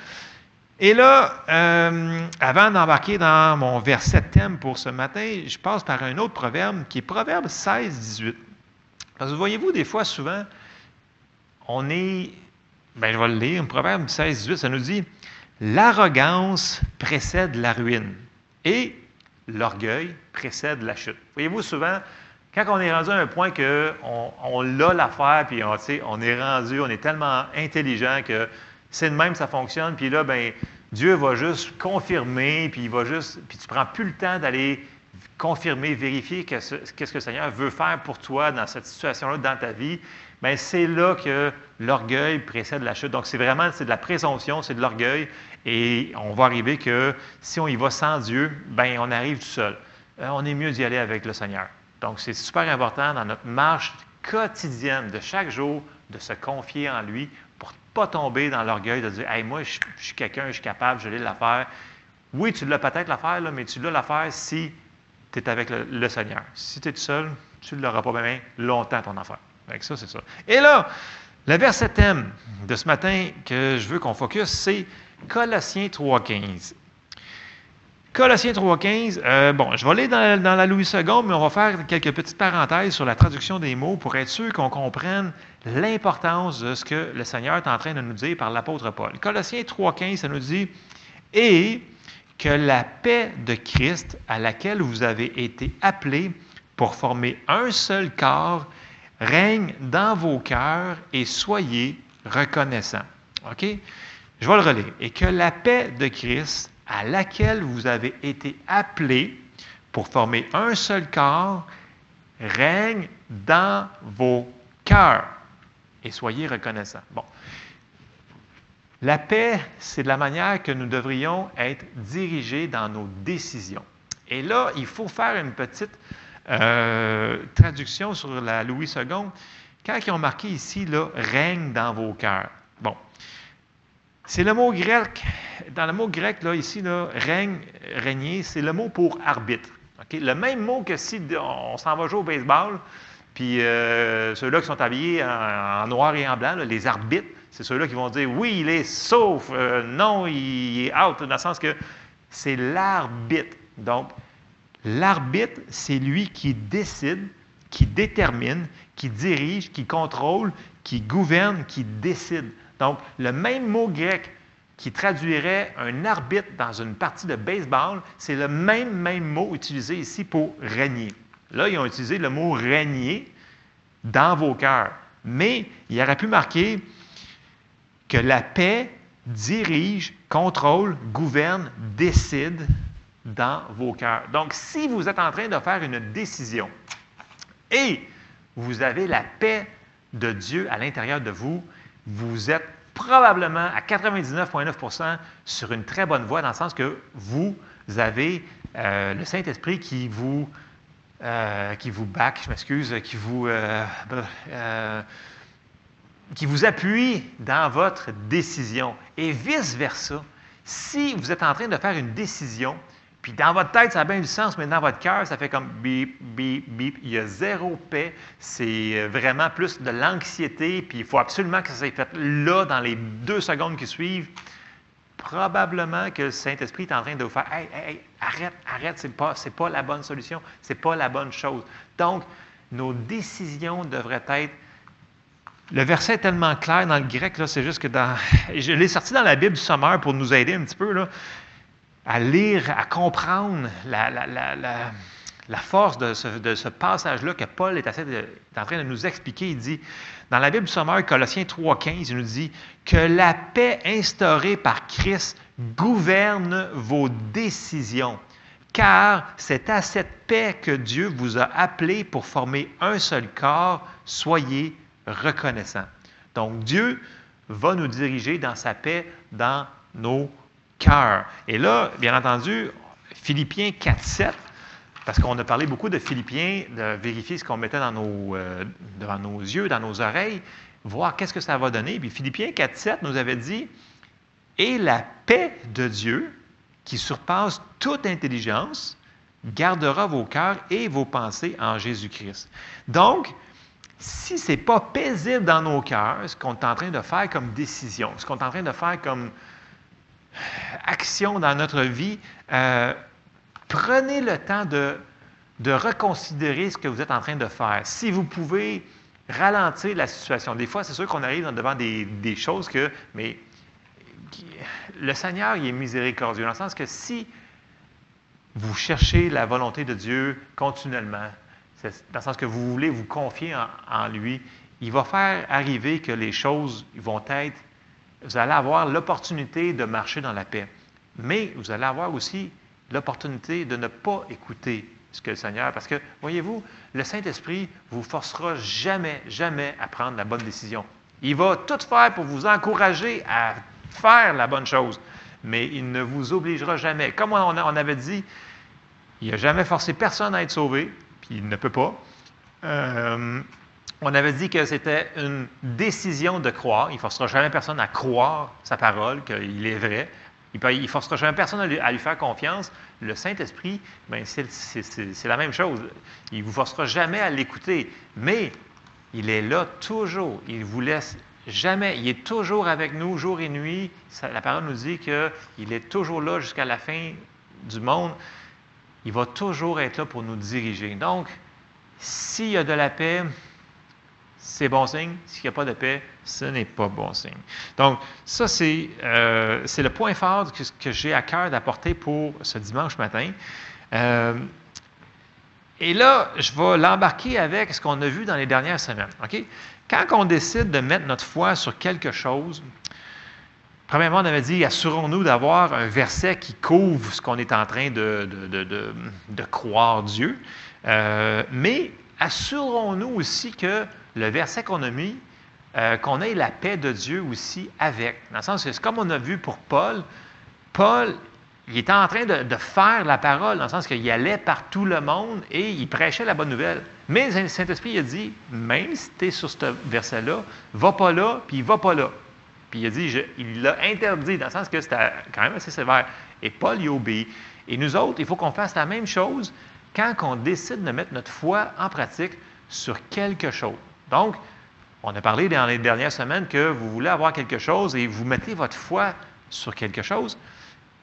Et là, euh, avant d'embarquer dans mon verset thème pour ce matin, je passe par un autre proverbe qui est Proverbe 16, 18. Parce que voyez-vous, des fois, souvent, on est, ben, je vais le lire, Proverbe 16, 18, ça nous dit L'arrogance précède la ruine et l'orgueil précède la chute. Voyez-vous, souvent, quand on est rendu à un point qu'on on, l'a l'affaire, puis on, on est rendu, on est tellement intelligent que c'est de même, ça fonctionne, puis là, ben, Dieu va juste confirmer, puis il va juste, puis tu prends plus le temps d'aller confirmer, vérifier qu'est-ce que le Seigneur veut faire pour toi dans cette situation-là, dans ta vie, bien, c'est là que l'orgueil précède la chute. Donc, c'est vraiment, c'est de la présomption, c'est de l'orgueil, et on va arriver que si on y va sans Dieu, bien, on arrive tout seul. Euh, on est mieux d'y aller avec le Seigneur. Donc, c'est super important dans notre marche quotidienne de chaque jour de se confier en lui pour ne pas tomber dans l'orgueil de dire Hey, moi, je, suis quelqu'un, je suis capable, je l'ai l'affaire. Oui, tu l'as peut-être l'affaire, mais tu l'as l'affaire si tu es avec le, Seigneur. Si tu es tout seul, tu ne l'auras pas bien longtemps, ton affaire. Avec ça, c'est ça. Et là, le verset thème de ce matin que je veux qu'on focus, c'est Colossiens 3.15. Colossiens 3.15, euh, bon, je vais aller dans, dans, la Louis II, mais on va faire quelques petites parenthèses sur la traduction des mots pour être sûr qu'on comprenne l'importance de ce que le Seigneur est en train de nous dire par l'apôtre Paul. Colossiens 3.15, ça nous dit Et que la paix de Christ, à laquelle vous avez été appelés pour former un seul corps, règne dans vos cœurs et soyez reconnaissants. OK? Je vais le relire. Et que la paix de Christ, à laquelle vous avez été appelés pour former un seul corps, règne dans vos cœurs. Et soyez reconnaissants. Bon. La paix, c'est de la manière que nous devrions être dirigés dans nos décisions. Et là, il faut faire une petite euh, traduction sur la Louis II. Quand ils ont marqué ici, là, règne dans vos cœurs. C'est le mot grec, dans le mot grec, là, ici, règne, régner, c'est le mot pour arbitre. Le même mot que si on s'en va jouer au baseball, puis euh, ceux-là qui sont habillés en, noir et en blanc, les arbitres, c'est ceux-là qui vont dire oui, il est sauf, euh, non, il est out, dans le sens que c'est l'arbitre. Donc, L'arbitre, c'est lui qui décide, qui détermine, qui dirige, qui contrôle, qui gouverne, qui décide. Donc, le même mot grec qui traduirait un arbitre dans une partie de baseball, c'est le même, même mot utilisé ici pour régner. Là, ils ont utilisé le mot régner dans vos cœurs. Mais il aurait pu marquer que la paix dirige, contrôle, gouverne, décide dans vos cœurs. Donc, si vous êtes en train de faire une décision et vous avez la paix de Dieu à l'intérieur de vous, vous êtes probablement à 99,9% sur une très bonne voie, dans le sens que vous avez euh, le Saint-Esprit qui vous, euh, qui vous back, je m'excuse, qui vous, euh, qui vous appuie dans votre décision. Et vice-versa, si vous êtes en train de faire une décision, puis dans votre tête, ça a bien du sens, mais dans votre cœur, ça fait comme bip, bip, bip. Il y a zéro paix. C'est euh, vraiment plus de l'anxiété, puis il faut absolument que ça soit fait là, dans les deux secondes qui suivent. Probablement que le Saint-Esprit est en train de vous faire Hey, hey, arrête, arrête, ce n'est pas, pas la bonne solution, ce n'est pas la bonne chose. Donc, nos décisions devraient être le verset est tellement clair dans le grec, c'est juste que dans. Je l'ai sorti dans la Bible du Sommeur pour nous aider un petit peu. Là à lire, à comprendre la, force de ce, passage-là que Paul est, en train de nous expliquer. Il dit, dans la Bible Sommeur, Colossiens 3,15, il nous dit que la paix instaurée par Christ gouverne vos décisions, car c'est à cette paix que Dieu vous a appelé pour former un seul corps. Soyez reconnaissants. Donc Dieu va nous diriger dans sa paix dans nos cœur. Et là, bien entendu, Philippiens 4, 7, parce qu'on a parlé beaucoup de Philippiens, de vérifier ce qu'on mettait dans nos, euh, devant nos yeux, dans nos oreilles, voir qu'est-ce que ça va donner. Puis Philippiens 4, 7 nous avait dit Et la paix de Dieu, qui surpasse toute intelligence, gardera vos cœurs et vos pensées en Jésus-Christ. Donc, si ce n'est pas paisible dans nos cœurs, ce qu'on est en train de faire comme décision, ce qu'on est en train de faire comme action dans notre vie, euh, prenez le temps de, reconsidérer ce que vous êtes en train de faire. Si vous pouvez ralentir la situation. Des fois, c'est sûr qu'on arrive devant des, des, choses que, mais le Seigneur, il est miséricordieux, dans le sens que si vous cherchez la volonté de Dieu continuellement, dans le sens que vous voulez vous confier en, en lui, il va faire arriver que les choses vont être vous allez avoir l'opportunité de marcher dans la paix. Mais vous allez avoir aussi l'opportunité de ne pas écouter ce que le Seigneur, parce que, voyez-vous, le Saint-Esprit vous forcera jamais, jamais à prendre la bonne décision. Il va tout faire pour vous encourager à faire la bonne chose, mais il ne vous obligera jamais. Comme on, avait dit, il n'a jamais forcé personne à être sauvé, puis il ne peut pas. Euh, on avait dit que c'était une décision de croire. Il ne forcera jamais personne à croire sa parole, qu'il est vrai. Il ne forcera jamais personne à lui, faire confiance. Le Saint-Esprit, ben, c'est la même chose. Il ne vous forcera jamais à l'écouter. Mais il est là toujours. Il vous laisse jamais. Il est toujours avec nous, jour et nuit. la parole nous dit qu'il est toujours là jusqu'à la fin du monde. Il va toujours être là pour nous diriger. Donc, s'il y a de la paix, c'est bon signe. S'il n'y a pas de paix, ce n'est pas bon signe. Donc, ça, c'est euh, le point fort que, j'ai à cœur d'apporter pour ce dimanche matin. Euh, et là, je vais l'embarquer avec ce qu'on a vu dans les dernières semaines. Quand on décide de mettre notre foi sur quelque chose, premièrement, on avait dit assurons-nous d'avoir un verset qui couvre ce qu'on est en train de, de, croire Dieu. Euh, mais assurons-nous aussi que le verset qu'on a mis, euh, qu'on ait la paix de Dieu aussi avec. Dans le sens que c'est comme on a vu pour Paul, Paul, il était en train de, faire la parole, dans le sens qu'il allait par tout le monde et il prêchait la bonne nouvelle. Mais le Saint-Esprit a dit, même si tu es sur ce verset-là, va pas là, puis va pas là. Puis il a dit, il l'a interdit, dans le sens que c'était quand même assez sévère. Et Paul y obéit. Et nous autres, il faut qu'on fasse la même chose quand on décide de mettre notre foi en pratique sur quelque chose. Donc, on a parlé dans les dernières semaines que vous voulez avoir quelque chose et vous mettez votre foi sur quelque chose.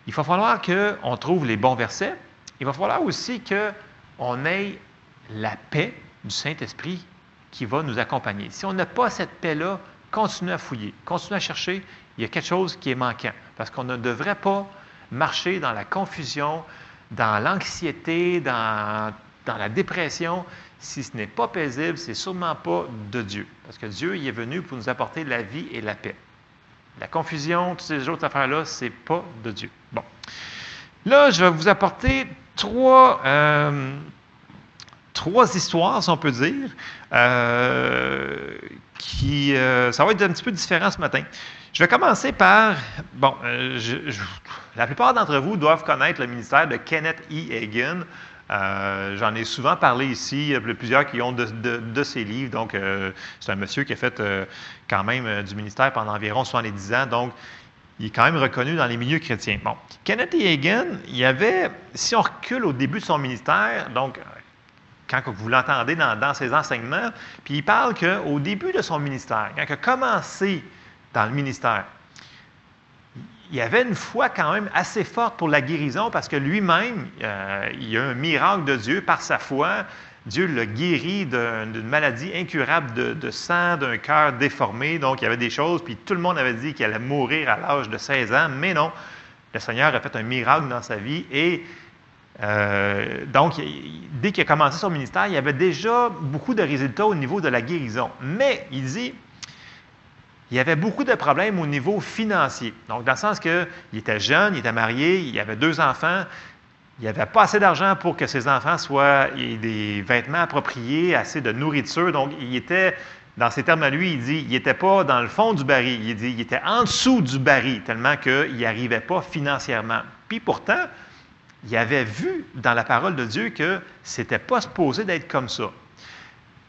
Il va falloir qu'on trouve les bons versets il va falloir aussi qu'on ait la paix du Saint-Esprit qui va nous accompagner. Si on n'a pas cette paix-là, continuez à fouiller, continuez à chercher, il y a quelque chose qui est manquant. Parce qu'on ne devrait pas marcher dans la confusion, dans l'anxiété, dans, dans, la dépression. Si ce n'est pas paisible, c'est sûrement pas de Dieu. Parce que Dieu il est venu pour nous apporter la vie et la paix. La confusion, toutes ces autres affaires-là, ce n'est pas de Dieu. Bon. Là, je vais vous apporter trois, euh, trois histoires, si on peut dire, euh, qui, euh, ça va être un petit peu différent ce matin. Je vais commencer par, bon, la plupart d'entre vous doivent connaître le ministère de Kenneth E. Hagan. J'en ai souvent parlé ici, plusieurs qui ont de, de, ses livres. Donc, c'est un monsieur qui a fait quand même du ministère pendant environ 70 ans. Donc, il est quand même reconnu dans les milieux chrétiens. Bon, Kenneth Hagan, il y avait, si on recule au début de son ministère, donc quand vous l'entendez dans, ses enseignements, puis il parle qu'au début de son ministère, quand il a commencé dans le ministère, il avait une foi quand même assez forte pour la guérison parce que lui-même, euh, il y a un miracle de Dieu par sa foi. Dieu l'a guéri d'une maladie incurable de, sang, d'un cœur déformé. Donc, il y avait des choses, puis tout le monde avait dit qu'il allait mourir à l'âge de 16 ans, mais non. Le Seigneur a fait un miracle dans sa vie et euh, donc, dès qu'il a commencé son ministère, il y avait déjà beaucoup de résultats au niveau de la guérison. Mais, il dit, il y avait beaucoup de problèmes au niveau financier. Donc, dans le sens qu'il était jeune, il était marié, il avait deux enfants, il n'y avait pas assez d'argent pour que ses enfants soient des vêtements appropriés, assez de nourriture. Donc, il était, dans ces termes à lui, il dit, il n'était pas dans le fond du baril. Il dit, il était en dessous du baril, tellement qu'il n'y arrivait pas financièrement. Puis pourtant, il avait vu dans la parole de Dieu que ce n'était pas supposé d'être comme ça.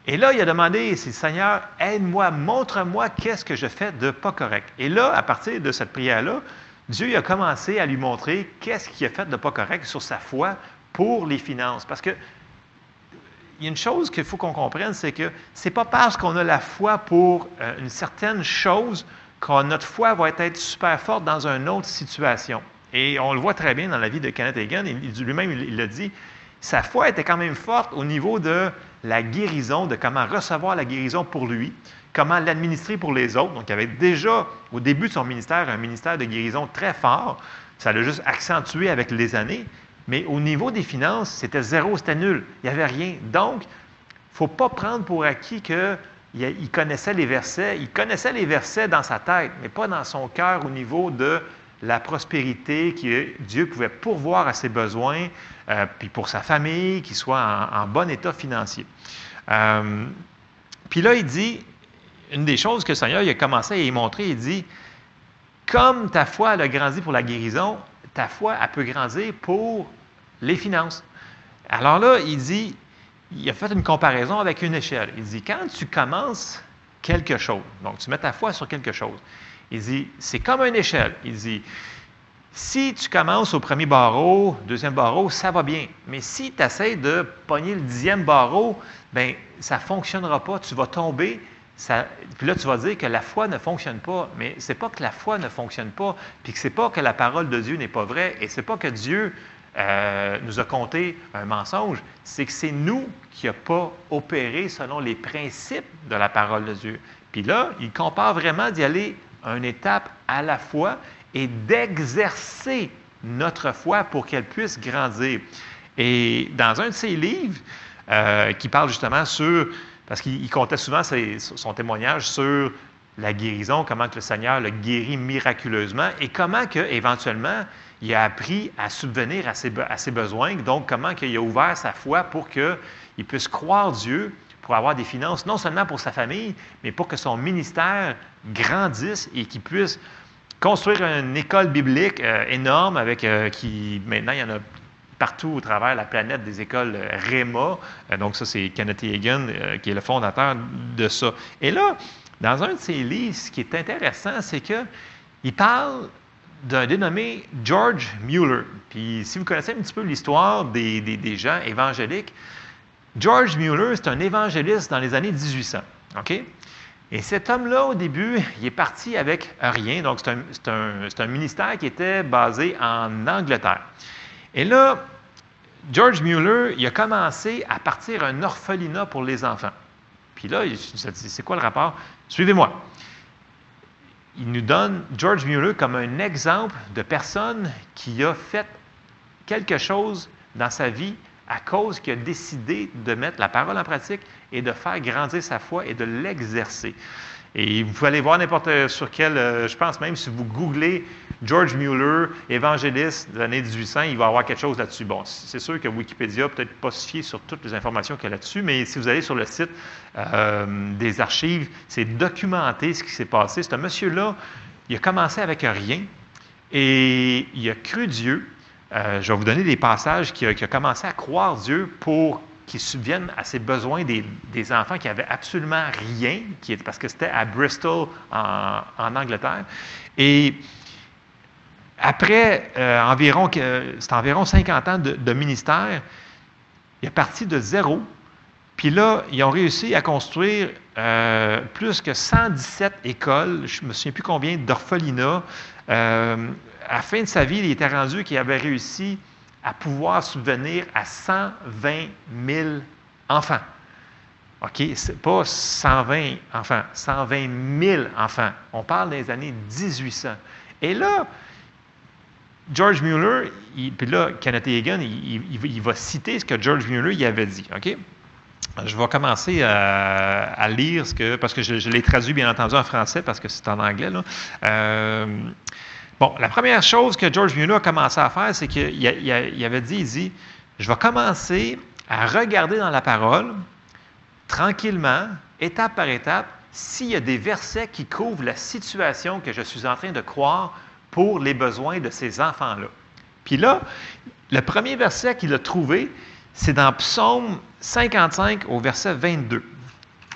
Et là, il a demandé, Seigneur, aide-moi, montre-moi qu'est-ce que je fais de pas correct. Et là, à partir de cette prière-là, Dieu a commencé à lui montrer qu'est-ce qu'il a fait de pas correct sur sa foi pour les finances. Parce que il y a une chose qu'il faut qu'on comprenne, c'est que ce n'est pas parce qu'on a la foi pour euh, une certaine chose que notre foi va être super forte dans une autre situation. Et on le voit très bien dans la vie de Kenneth Hagin. Lui-même, il l'a dit, sa foi était quand même forte au niveau de la guérison, de comment recevoir la guérison pour lui, comment l'administrer pour les autres. Donc, il avait déjà, au début de son ministère, un ministère de guérison très fort. Ça l'a juste accentué avec les années. Mais au niveau des finances, c'était zéro, c'était nul. Il n'y avait rien. Donc, il ne faut pas prendre pour acquis qu'il connaissait les versets. Il connaissait les versets dans sa tête, mais pas dans son cœur au niveau de la prospérité, que Dieu pouvait pourvoir à ses besoins, euh, puis pour sa famille, qu'il soit en, bon état financier. Euh, puis là, il dit, une des choses que le Seigneur il a commencé à y montrer, il dit, comme ta foi a grandi pour la guérison, ta foi, elle peut grandir pour les finances. Alors là, il dit, il a fait une comparaison avec une échelle. Il dit, quand tu commences quelque chose, donc tu mets ta foi sur quelque chose, il dit, c'est comme une échelle. Il dit, si tu commences au premier barreau, deuxième barreau, ça va bien. Mais si tu essaies de pogner le dixième barreau, bien, ça ne fonctionnera pas. Tu vas tomber. puis là, tu vas dire que la foi ne fonctionne pas. Mais ce n'est pas que la foi ne fonctionne pas, puis que ce n'est pas que la parole de Dieu n'est pas vraie, et ce n'est pas que Dieu euh, nous a conté un mensonge, c'est que c'est nous qui n'avons pas opéré selon les principes de la parole de Dieu. Puis là, il compare vraiment d'y aller une étape à la fois et d'exercer notre foi pour qu'elle puisse grandir. Et dans un de ses livres, euh, qui parle justement sur, parce qu'il comptait souvent son témoignage sur la guérison, comment que le Seigneur le guérit miraculeusement et comment que éventuellement il a appris à subvenir à ses, à ses besoins, donc comment il a ouvert sa foi pour qu'il puisse croire Dieu pour avoir des finances, non seulement pour sa famille, mais pour que son ministère grandisse et qu'il puisse construire une école biblique euh, énorme avec euh, qui maintenant il y en a partout au travers la planète des écoles euh, REMA. donc ça c'est Kenneth Hagan qui est le fondateur de ça. Et là, dans un de ses livres, ce qui est intéressant, c'est que il parle d'un dénommé George Mueller. Puis si vous connaissez un petit peu l'histoire des, des, des gens évangéliques, George Mueller, c'est un évangéliste dans les années 1800. OK? Et cet homme-là, au début, il est parti avec rien. Donc, c'est un, ministère qui était basé en Angleterre. Et là, George Mueller, il a commencé à partir un orphelinat pour les enfants. Puis là, c'est quoi le rapport? Suivez-moi. Il nous donne George Mueller comme un exemple de personne qui a fait quelque chose dans sa vie à cause qu'il a décidé de mettre la parole en pratique et de faire grandir sa foi et de l'exercer. Et vous pouvez aller voir n'importe sur quel, euh, je pense même si vous googlez George Mueller, évangéliste de l'année 1800, il va y avoir quelque chose là-dessus. Bon, c'est sûr que Wikipédia peut-être pas se fier sur toutes les informations qu'il y a là-dessus, mais si vous allez sur le site euh, des archives, c'est documenté ce qui s'est passé. Ce monsieur-là, il a commencé avec rien et il a cru Dieu. Euh, je vais vous donner des passages qui a, a commencé à croire Dieu pour qui subviennent à ses besoins des, enfants qui avaient absolument rien, qui, parce que c'était à Bristol, en, Angleterre. Et après euh, environ, c'est environ 50 ans de, ministère, il est parti de zéro. Puis là, ils ont réussi à construire euh, plus que 117 écoles, je ne me souviens plus combien, d'orphelinats. Euh, à la fin de sa vie, il était rendu qu'il avait réussi à pouvoir subvenir à 120 000 enfants. OK? C'est pas 120 enfants, 120 000 enfants. On parle des années 1800. Et là, George Mueller, puis là, Kenneth Hagan, il, va citer ce que George Mueller y avait dit. OK? Je vais commencer à, lire ce que, parce que je, l'ai traduit bien entendu en français parce que c'est en anglais. Euh, Bon, la première chose que George Mueller a commencé à faire, c'est qu'il il avait dit, il dit, je vais commencer à regarder dans la parole, tranquillement, étape par étape, s'il y a des versets qui couvrent la situation que je suis en train de croire pour les besoins de ces enfants-là. Puis là, le premier verset qu'il a trouvé, c'est dans Psaume 55 au verset 22.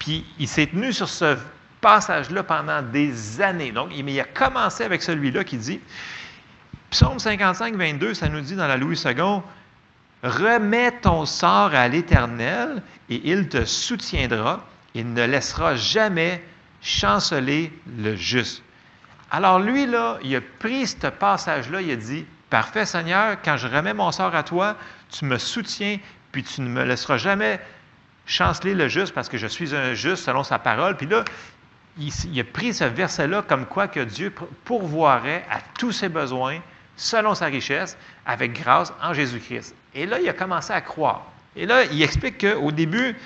Puis il s'est tenu sur ce passage-là pendant des années. Donc, il a commencé avec celui-là qui dit, Psaume 55, 22, ça nous dit dans la Louis II, Remets ton sort à l'Éternel et il te soutiendra. Il ne laissera jamais chanceler le juste. Alors lui, là, il a pris ce passage-là, il a dit, Parfait Seigneur, quand je remets mon sort à toi, tu me soutiens, puis tu ne me laisseras jamais chanceler le juste parce que je suis un juste selon sa parole. Puis là, il, a pris ce verset-là comme quoi que Dieu pourvoirait à tous ses besoins selon sa richesse, avec grâce en Jésus-Christ. Et là, il a commencé à croire. Et là, il explique qu'au début,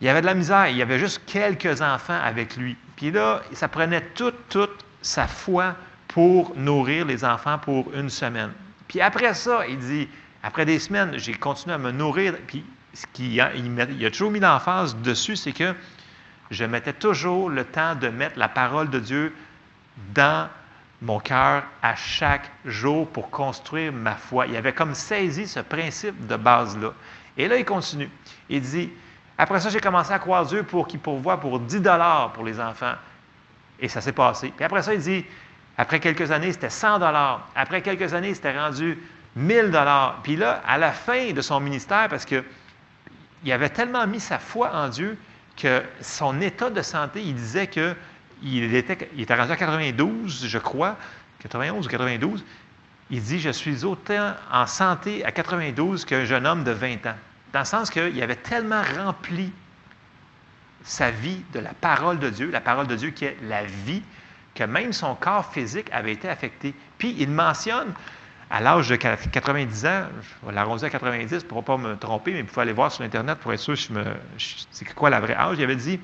il y avait de la misère. Il y avait juste quelques enfants avec lui. Puis là, ça prenait toute, toute sa foi pour nourrir les enfants pour une semaine. Puis après ça, il dit, après des semaines, j'ai continué à me nourrir. Puis ce qu'il a, toujours mis l'emphase dessus, c'est que je mettais toujours le temps de mettre la parole de Dieu dans mon cœur à chaque jour pour construire ma foi. Il avait comme saisi ce principe de base-là. Et là, il continue. Il dit, après ça, j'ai commencé à croire Dieu pour qu'il pourvoie pour 10 dollars pour les enfants. Et ça s'est passé. Puis après ça, il dit, après quelques années, c'était 100 dollars. Après quelques années, c'était rendu 1000 dollars. Puis là, à la fin de son ministère, parce qu'il avait tellement mis sa foi en Dieu que son état de santé, il disait qu'il était, il était rendu à 92, je crois, 91 ou 92. Il dit Je suis autant en santé à 92 qu'un jeune homme de 20 ans. Dans le sens qu'il avait tellement rempli sa vie de la parole de Dieu, la parole de Dieu qui est la vie, que même son corps physique avait été affecté. Puis il mentionne à l'âge de 90 ans, je vais l'arrondir à 90 pour ne pas me tromper, mais il faut aller voir sur Internet pour être sûr je me, c'est quoi la vraie âge. Il avait dit,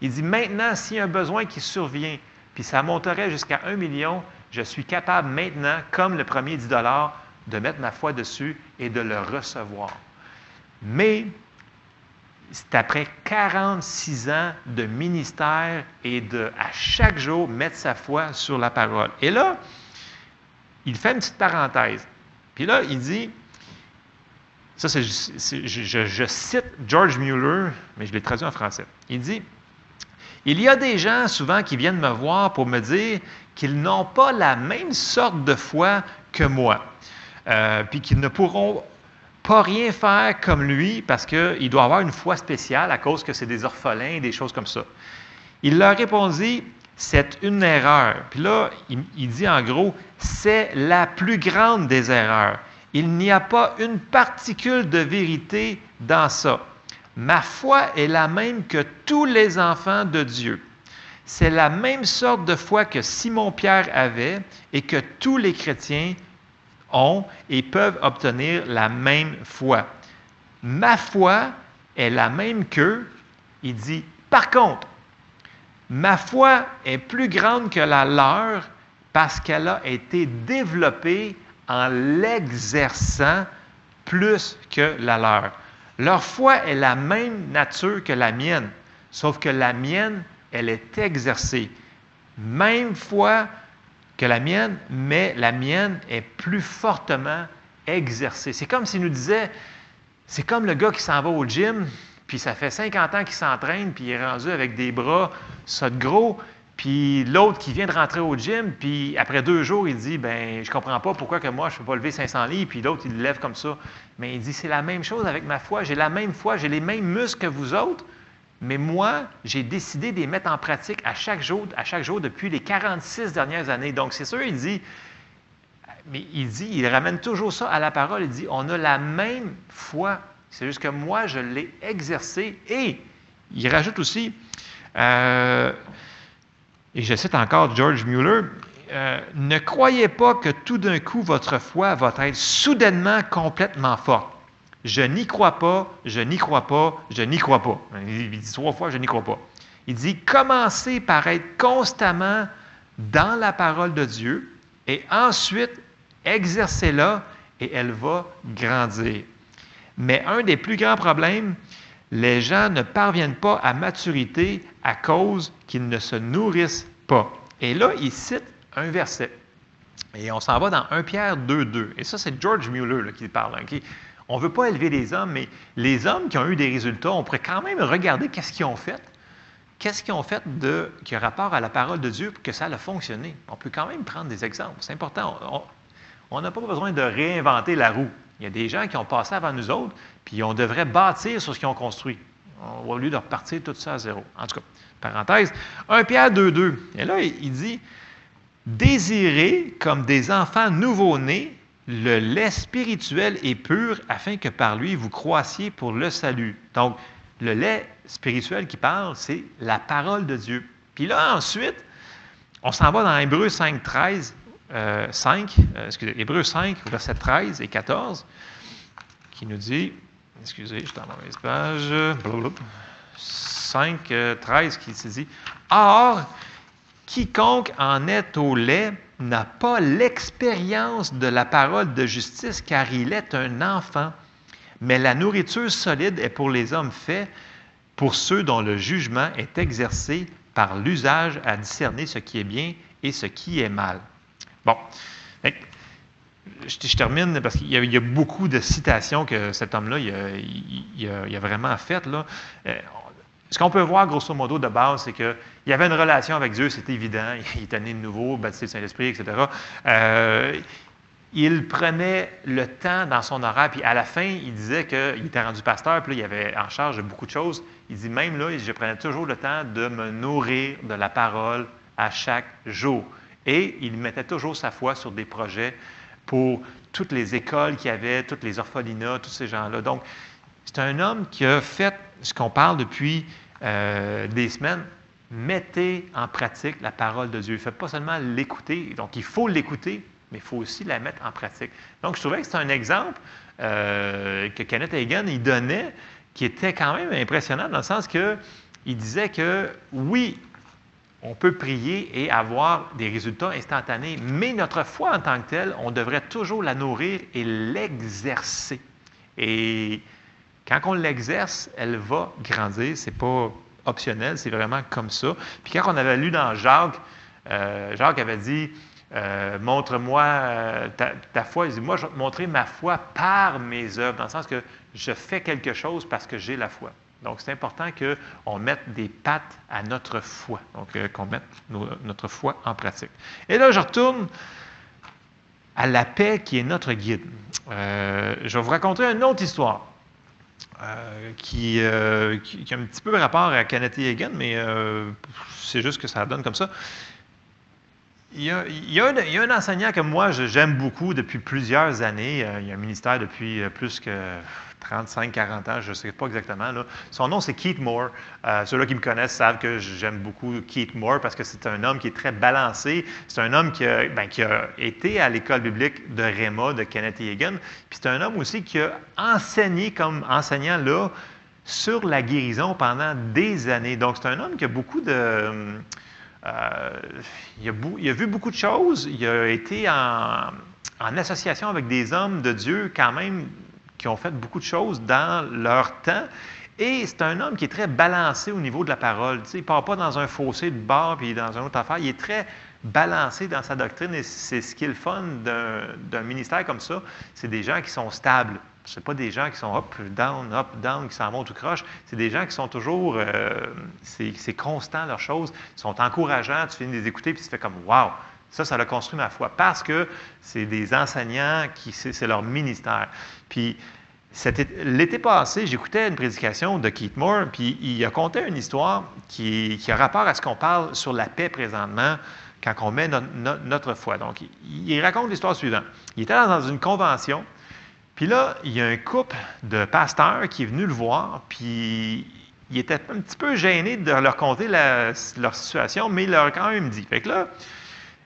il dit, maintenant, s'il y a un besoin qui survient, puis ça monterait jusqu'à 1 million, je suis capable maintenant, comme le premier 10 de mettre ma foi dessus et de le recevoir. Mais c'est après 46 ans de ministère et de, à chaque jour, mettre sa foi sur la parole. Et là, il fait une petite parenthèse. Puis là, il dit, ça c'est, je, cite George Mueller, mais je l'ai traduit en français. Il dit, il y a des gens souvent qui viennent me voir pour me dire qu'ils n'ont pas la même sorte de foi que moi, euh, puis qu'ils ne pourront pas rien faire comme lui parce qu'il doit avoir une foi spéciale à cause que c'est des orphelins, des choses comme ça. Il leur répondit, c'est une erreur. Puis là, il, dit en gros, c'est la plus grande des erreurs. Il n'y a pas une particule de vérité dans ça. Ma foi est la même que tous les enfants de Dieu. C'est la même sorte de foi que Simon-Pierre avait et que tous les chrétiens ont et peuvent obtenir la même foi. Ma foi est la même qu'eux. Il dit, par contre, ma foi est plus grande que la leur parce qu'elle a été développée en l'exerçant plus que la leur. Leur foi est la même nature que la mienne, sauf que la mienne, elle est exercée. Même foi que la mienne, mais la mienne est plus fortement exercée. C'est comme s'il nous disait, c'est comme le gars qui s'en va au gym, puis ça fait 50 ans qu'il s'entraîne, puis il est rendu avec des bras, ça de gros, puis l'autre qui vient de rentrer au gym, puis après deux jours, il dit, ben je comprends pas pourquoi que moi, je ne peux pas lever 500 livres, puis l'autre, il le lève comme ça. Mais il dit, c'est la même chose avec ma foi, j'ai la même foi, j'ai les mêmes muscles que vous autres, mais moi, j'ai décidé de les mettre en pratique à chaque jour, à chaque jour depuis les 46 dernières années. Donc, c'est sûr, il dit, mais il dit, il ramène toujours ça à la parole. Il dit, on a la même foi. C'est juste que moi, je l'ai exercé. Et il rajoute aussi, euh, et je cite encore George Mueller, euh, ne croyez pas que tout d'un coup votre foi va être soudainement complètement forte. Je n'y crois pas, je n'y crois pas, je n'y crois pas. Il dit trois fois, je n'y crois pas. Il dit, commencez par être constamment dans la parole de Dieu et ensuite exercez-la et elle va grandir. Mais un des plus grands problèmes, les gens ne parviennent pas à maturité à cause qu'ils ne se nourrissent pas. Et là, il cite un verset. Et on s'en va dans 1 Pierre 2.2. Et ça, c'est George Mueller qui parle. Hein, on ne veut pas élever les hommes, mais les hommes qui ont eu des résultats, on pourrait quand même regarder qu'est-ce qu'ils ont fait. Qu'est-ce qu'ils ont fait de, qui a rapport à la parole de Dieu pour que ça a fonctionné? On peut quand même prendre des exemples. C'est important. On n'a pas besoin de réinventer la roue. Il y a des gens qui ont passé avant nous autres, puis on devrait bâtir sur ce qu'ils ont construit, au lieu de repartir tout ça à zéro. En tout cas, parenthèse, 1 Pierre 2.2. Et là, il dit, Désirez comme des enfants nouveau-nés le lait spirituel est pur afin que par lui vous croissiez pour le salut. Donc, le lait spirituel qui parle, c'est la parole de Dieu. Puis là, ensuite, on s'en va dans Hébreu 5, 13, 5, excusez, Hébreu 5, verset 13 et 14, qui nous dit, excusez, je suis dans la mauvaise page, 5, 13, qui se dit, Or, quiconque en est au lait n'a pas l'expérience de la parole de justice car il est un enfant. Mais la nourriture solide est pour les hommes faits, pour ceux dont le jugement est exercé par l'usage à discerner ce qui est bien et ce qui est mal. Bon. Je, termine parce qu'il y, a beaucoup de citations que cet homme-là il, a, vraiment faites. Là. Euh, ce qu'on peut voir, grosso modo, de base, c'est qu'il avait une relation avec Dieu, c'est évident. Il était né de nouveau, baptisé du Saint-Esprit, etc. Euh, il prenait le temps dans son horaire, puis à la fin, il disait qu'il était rendu pasteur, puis il avait en charge de beaucoup de choses. Il dit même là, je prenais toujours le temps de me nourrir de la parole à chaque jour. Et il mettait toujours sa foi sur des projets pour toutes les écoles qu'il y avait, toutes les orphelinats, tous ces gens-là. Donc, c'est un homme qui a fait ce qu'on parle depuis euh, des semaines. Mettez en pratique la parole de Dieu. Faites pas seulement l'écouter. Donc, il faut l'écouter, mais il faut aussi la mettre en pratique. Donc, je trouvais que c'était un exemple euh, que Kenneth Hagan il donnait qui était quand même impressionnant dans le sens que il disait que oui, on peut prier et avoir des résultats instantanés, mais notre foi en tant que telle, on devrait toujours la nourrir et l'exercer. Et quand on l'exerce, elle va grandir. Ce n'est pas optionnel, c'est vraiment comme ça. Puis quand on avait lu dans Jacques, euh, Jacques avait dit euh, Montre-moi euh, ta, foi. Il dit Moi, je vais te montrer ma foi par mes œuvres, dans le sens que je fais quelque chose parce que j'ai la foi. Donc, c'est important qu'on mette des pattes à notre foi, donc qu'on mette notre foi en pratique. Et là, je retourne à la paix qui est notre guide. je vais vous raconter une autre histoire. Euh, qui, euh, qui, a un petit peu rapport à Kenneth Hagan, mais euh, c'est juste que ça donne comme ça. il y, a, il, y a un, il y, a, un, enseignant que moi j'aime beaucoup depuis plusieurs années. Il y a un ministère depuis plus que 35, 40 ans, je ne sais pas exactement. Là. Son nom, c'est Keith Moore. Euh, Ceux-là qui me connaissent savent que j'aime beaucoup Keith Moore parce que c'est un homme qui est très balancé. C'est un homme qui a, ben, été à l'école biblique de Réma, de Kenneth Hagin. Puis c'est un homme aussi qui a enseigné comme enseignant là sur la guérison pendant des années. Donc c'est un homme qui a beaucoup de... Euh, il, a il, a vu beaucoup de choses. Il a été en association avec des hommes de Dieu quand même qui ont fait beaucoup de choses dans leur temps. Et c'est un homme qui est très balancé au niveau de la parole. Il ne part pas dans un fossé de bord puis dans une autre affaire. Il est très balancé dans sa doctrine et c'est ce qui est le fun d'un ministère comme ça. C'est des gens qui sont stables. Ce pas des gens qui sont up, down, up, down, qui s'en vont tout croche. C'est des gens qui sont toujours. Euh, c'est constant, leurs choses. Ils sont encourageants. Tu finis de les écouter puis tu fais comme Wow! Ça, ça a construit ma foi parce que c'est des enseignants qui, c'est leur ministère. Puis, l'été passé, j'écoutais une prédication de Keith Moore, puis il a conté une histoire qui, a rapport à ce qu'on parle sur la paix présentement quand on met notre, foi. Donc, il, raconte l'histoire suivante. Il était dans une convention, puis là, il y a un couple de pasteurs qui est venu le voir, puis il était un petit peu gêné de leur conter leur situation, mais il leur a quand même dit. Fait que là,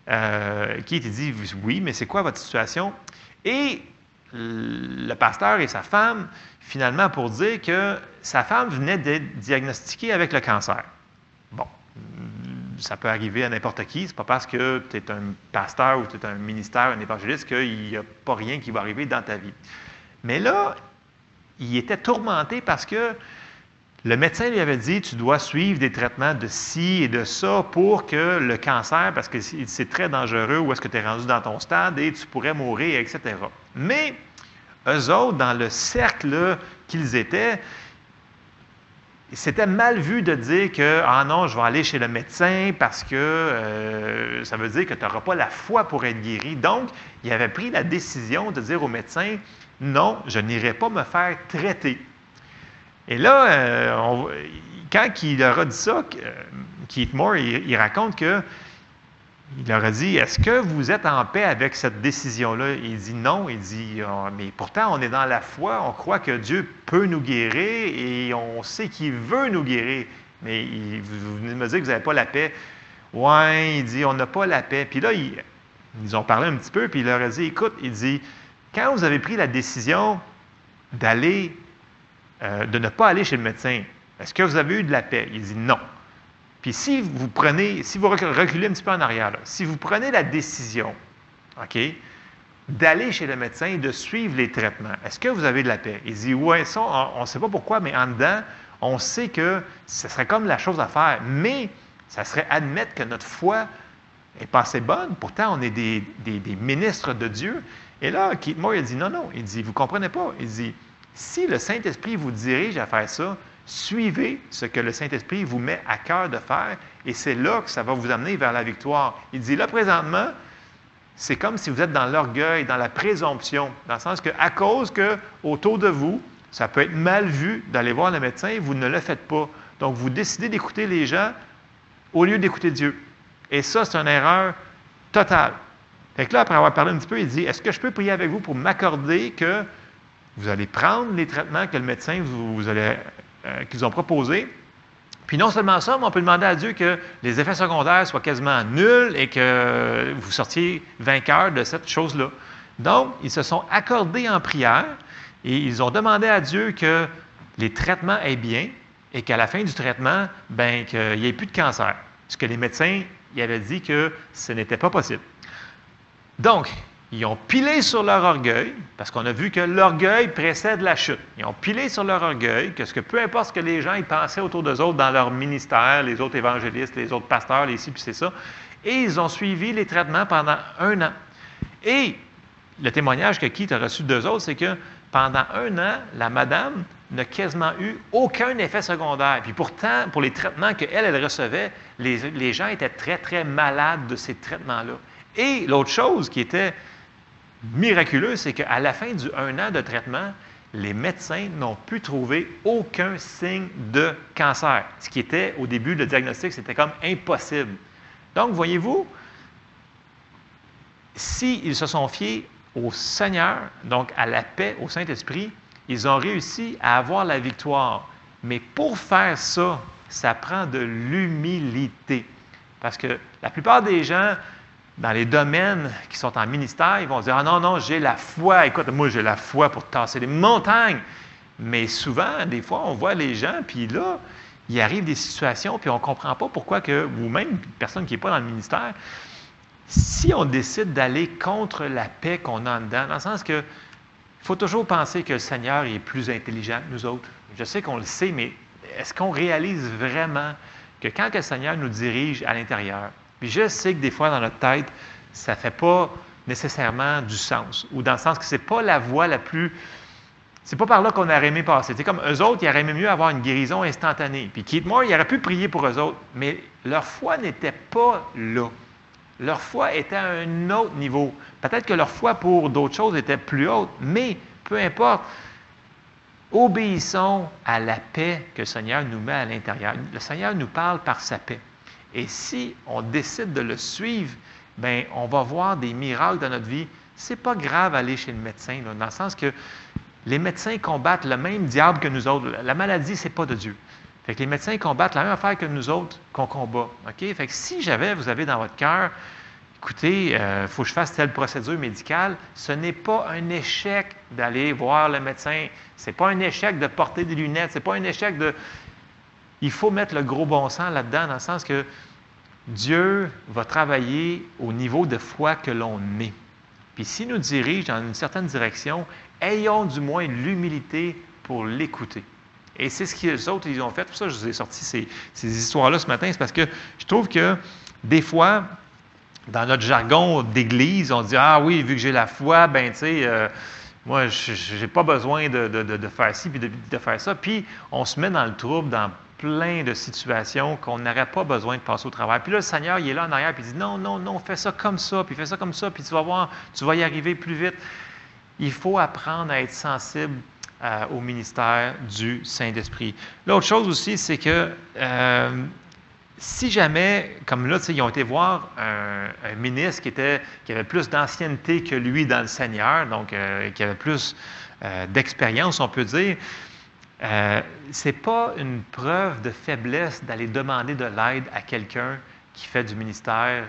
euh, qui était dit Oui, mais c'est quoi votre situation? Et le pasteur et sa femme, finalement, pour dire que sa femme venait d'être diagnostiquée avec le cancer. Bon, ça peut arriver à n'importe qui. C'est pas parce que tu es un pasteur ou tu es un ministère, un évangéliste, qu'il n'y a pas rien qui va arriver dans ta vie. Mais là, il était tourmenté parce que le médecin lui avait dit, tu dois suivre des traitements de ci et de ça pour que le cancer, parce que c'est très dangereux, où est-ce que tu es rendu dans ton stade et tu pourrais mourir, etc. Mais eux autres, dans le cercle qu'ils étaient, c'était mal vu de dire que, ah non, je vais aller chez le médecin parce que euh, ça veut dire que tu n'auras pas la foi pour être guéri. Donc, il avait pris la décision de dire au médecin, non, je n'irai pas me faire traiter. Et là, euh, quand il leur a dit ça, euh, Keith Moore, il, raconte que il leur a dit Est-ce que vous êtes en paix avec cette décision-là Il dit non. Il dit ah, Mais pourtant, on est dans la foi, on croit que Dieu peut nous guérir et on sait qu'il veut nous guérir. Mais vous venez de me dire que vous n'avez pas la paix. Ouais, il dit On n'a pas la paix. Puis là, ils ont parlé un petit peu, puis il leur a dit Écoute, il dit Quand vous avez pris la décision d'aller euh, de ne pas aller chez le médecin. Est-ce que vous avez eu de la paix? Il dit non. Puis si vous prenez, si vous reculez un petit peu en arrière, si vous prenez la décision, OK, d'aller chez le médecin et de suivre les traitements, est-ce que vous avez de la paix? Il dit oui, ça, on ne sait pas pourquoi, mais en dedans, on sait que ce serait comme la chose à faire, mais ça serait admettre que notre foi est pas assez bonne. Pourtant, on est des, ministres de Dieu. Et là, Keith Moore, il dit non, non. Il dit, vous ne comprenez pas. Il dit, si le Saint-Esprit vous dirige à faire ça, suivez ce que le Saint-Esprit vous met à cœur de faire et c'est là que ça va vous amener vers la victoire. Il dit là présentement, c'est comme si vous êtes dans l'orgueil, dans la présomption, dans le sens que à cause que autour de vous, ça peut être mal vu d'aller voir le médecin, vous ne le faites pas. Donc vous décidez d'écouter les gens au lieu d'écouter Dieu. Et ça, c'est une erreur totale. Fait que là, après avoir parlé un petit peu, il dit Est-ce que je peux prier avec vous pour m'accorder que vous allez prendre les traitements que le médecin vous, allez, euh, qu'ils ont proposés. Puis non seulement ça, mais on peut demander à Dieu que les effets secondaires soient quasiment nuls et que vous sortiez vainqueur de cette chose-là. Donc, ils se sont accordés en prière et ils ont demandé à Dieu que les traitements aient bien et qu'à la fin du traitement, ben, qu'il n'y ait plus de cancer. Ce que les médecins y avaient dit que ce n'était pas possible. Donc, ils ont pilé sur leur orgueil, parce qu'on a vu que l'orgueil précède la chute. Ils ont pilé sur leur orgueil, que, ce que peu importe ce que les gens pensaient autour d'eux autres dans leur ministère, les autres évangélistes, les autres pasteurs, les ci, puis c'est ça, et ils ont suivi les traitements pendant un an. Et le témoignage que Keith a reçu d'eux autres, c'est que pendant un an, la madame n'a quasiment eu aucun effet secondaire. Puis pourtant, pour les traitements qu'elle, elle recevait, les, les gens étaient très, très malades de ces traitements-là. Et l'autre chose qui était miraculeux, c'est qu'à la fin du un an de traitement, les médecins n'ont pu trouver aucun signe de cancer. Ce qui était, au début, le diagnostic, c'était comme impossible. Donc, voyez-vous, s'ils se sont fiés au Seigneur, donc à la paix, au Saint-Esprit, ils ont réussi à avoir la victoire. Mais pour faire ça, ça prend de l'humilité. Parce que la plupart des gens, dans les domaines qui sont en ministère, ils vont dire Ah non, non, j'ai la foi. Écoute, moi, j'ai la foi pour tasser des montagnes. Mais souvent, des fois, on voit les gens, puis là, il arrive des situations, puis on ne comprend pas pourquoi que, ou même personne qui n'est pas dans le ministère, si on décide d'aller contre la paix qu'on a en dedans, dans le sens que faut toujours penser que le Seigneur est plus intelligent que nous autres. Je sais qu'on le sait, mais est-ce qu'on réalise vraiment que quand le Seigneur nous dirige à l'intérieur, puis je sais que des fois dans notre tête, ça ne fait pas nécessairement du sens, ou dans le sens que ce n'est pas la voie la plus c'est pas par là qu'on aurait aimé passer. C'est comme eux autres, ils auraient aimé mieux avoir une guérison instantanée. Puis Keith Moore, il aurait pu prier pour eux autres, mais leur foi n'était pas là. Leur foi était à un autre niveau. Peut-être que leur foi pour d'autres choses était plus haute, mais peu importe. Obéissons à la paix que le Seigneur nous met à l'intérieur. Le Seigneur nous parle par sa paix. Et si on décide de le suivre, bien, on va voir des miracles dans notre vie. C'est pas grave d'aller chez le médecin, dans le sens que les médecins combattent le même diable que nous autres. La maladie, ce n'est pas de Dieu. Fait que les médecins combattent la même affaire que nous autres qu'on combat. Fait que si j'avais, vous avez dans votre cœur, écoutez, il euh, faut que je fasse telle procédure médicale, ce n'est pas un échec d'aller voir le médecin. Ce n'est pas un échec de porter des lunettes. Ce n'est pas un échec de. Il faut mettre le gros bon sens là-dedans, dans le sens que Dieu va travailler au niveau de foi que l'on est. Puis s'il nous dirige dans une certaine direction, ayons du moins l'humilité pour l'écouter. Et c'est ce qu'ils autres, ils ont fait. Pour ça, je vous ai sorti ces, histoires-là ce matin. C'est parce que je trouve que des fois, dans notre jargon d'église, on dit Ah oui, vu que j'ai la foi, ben tu sais, euh, moi, je n'ai pas besoin de, faire ci puis de, faire ça. Puis on se met dans le trouble, dans plein de situations qu'on n'aurait pas besoin de passer au travail. Puis là, le Seigneur, il est là en arrière, puis il dit Non, non, non, fais ça comme ça, puis fais ça comme ça, puis tu vas voir, tu vas y arriver plus vite. Il faut apprendre à être sensible euh, au ministère du Saint-Esprit. L'autre chose aussi, c'est que euh, si jamais, comme là, ils ont été voir un, ministre qui, était, qui avait plus d'ancienneté que lui dans le Seigneur, donc euh, qui avait plus d'expérience, on peut dire, ce n'est pas une preuve de faiblesse d'aller demander de l'aide à quelqu'un qui fait du ministère.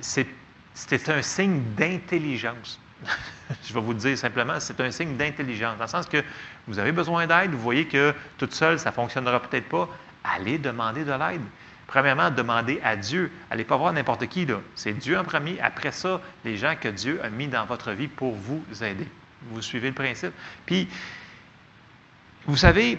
c'est un signe d'intelligence. je vais vous le dire simplement, c'est un signe d'intelligence, dans le sens que vous avez besoin d'aide, vous voyez que toute seule, ça ne fonctionnera peut-être pas, allez demander de l'aide. Premièrement, demandez à Dieu. Allez pas voir n'importe qui. C'est Dieu en premier. Après ça, les gens que Dieu a mis dans votre vie pour vous aider. Vous suivez le principe. Puis, vous savez,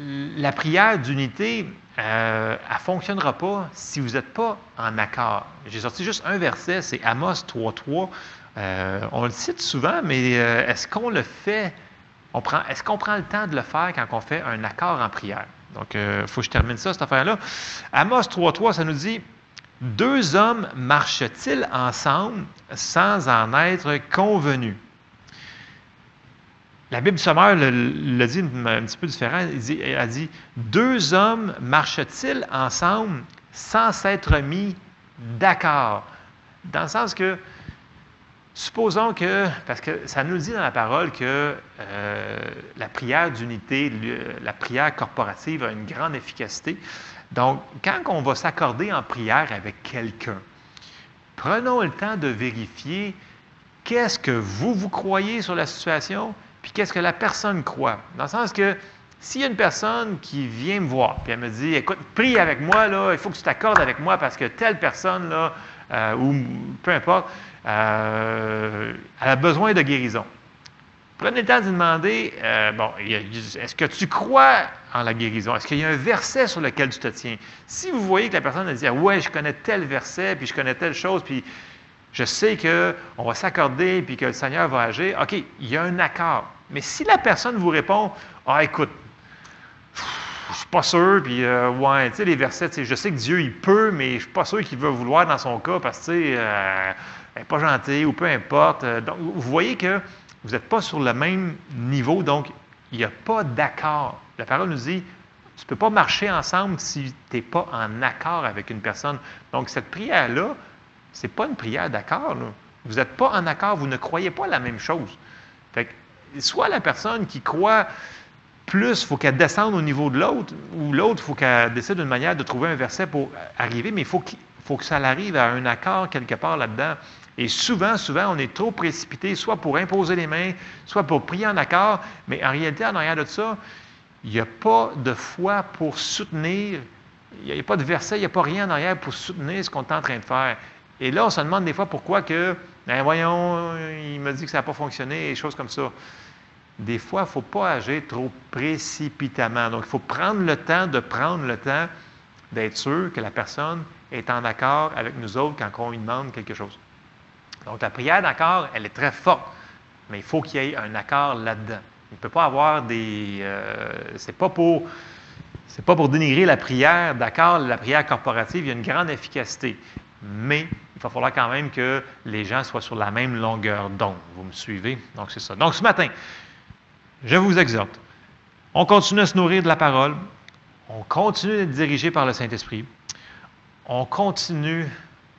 la prière d'unité, euh, elle ne fonctionnera pas si vous n'êtes pas en accord. J'ai sorti juste un verset, c'est Amos 3.3. Euh, on le cite souvent, mais euh, est-ce qu'on le fait? est-ce qu'on prend le temps de le faire quand on fait un accord en prière? Donc, il euh, faut que je termine ça, cette affaire-là. Amos 3.3, ça nous dit Deux hommes marchent-ils ensemble sans en être convenus? La Bible sommaire le, dit un, petit peu différent. Elle a dit Deux hommes marchent-ils ensemble sans s'être mis d'accord? Dans le sens que Supposons que, parce que ça nous dit dans la parole que euh, la prière d'unité, la prière corporative a une grande efficacité. Donc, quand on va s'accorder en prière avec quelqu'un, prenons le temps de vérifier qu'est-ce que vous, vous croyez sur la situation, puis qu'est-ce que la personne croit? Dans le sens que s'il y a une personne qui vient me voir, puis elle me dit, écoute, prie avec moi, là, il faut que tu t'accordes avec moi parce que telle personne, là, euh, ou peu importe, euh, elle a besoin de guérison. Prenez le temps de demander, euh, bon, est-ce que tu crois en la guérison? Est-ce qu'il y a un verset sur lequel tu te tiens? Si vous voyez que la personne a dit, ouais, je connais tel verset, puis je connais telle chose, puis je sais qu'on va s'accorder, puis que le Seigneur va agir, OK, il y a un accord. Mais si la personne vous répond, ah, écoute, je suis pas sûr, puis euh, ouais, tu sais, les versets, je sais que Dieu, il peut, mais je suis pas sûr qu'il va vouloir dans son cas, parce que, tu sais, n'est pas gentil ou peu importe. Euh, donc, vous voyez que vous n'êtes pas sur le même niveau, donc il n'y a pas d'accord. La parole nous dit, tu ne peux pas marcher ensemble si tu n'es pas en accord avec une personne. Donc, cette prière-là, Ce n'est pas une prière d'accord. Vous n'êtes pas en accord, vous ne croyez pas la même chose. Fait soit la personne qui croit plus, il faut qu'elle descende au niveau de l'autre, ou l'autre, il faut qu'elle décide d'une manière de trouver un verset pour arriver, mais il faut, faut que ça arrive à un accord quelque part là-dedans. Et souvent, souvent, on est trop précipité, soit pour imposer les mains, soit pour prier en accord, mais en réalité, en arrière de ça, il n'y a pas de foi pour soutenir, il n'y a pas de verset, il n'y a pas rien en arrière pour soutenir ce qu'on est en train de faire. Et là, on se demande des fois pourquoi que, ben voyons, il me dit que ça n'a pas fonctionné, et choses comme ça. Des fois, il ne faut pas agir trop précipitamment. Donc, il faut prendre le temps de prendre le temps d'être sûr que la personne est en accord avec nous autres quand on lui demande quelque chose. Donc, la prière d'accord, elle est très forte, mais il faut qu'il y ait un accord là-dedans. Il ne peut pas avoir des. Euh, c'est pas pour. C'est pas pour dénigrer la prière, d'accord, la prière corporative, il y a une grande efficacité. Mais il va falloir quand même que les gens soient sur la même longueur d'onde. Vous me suivez? Donc, c'est ça. Donc, ce matin, je vous exhorte. On continue à se nourrir de la parole. On continue d'être dirigé par le Saint-Esprit. On continue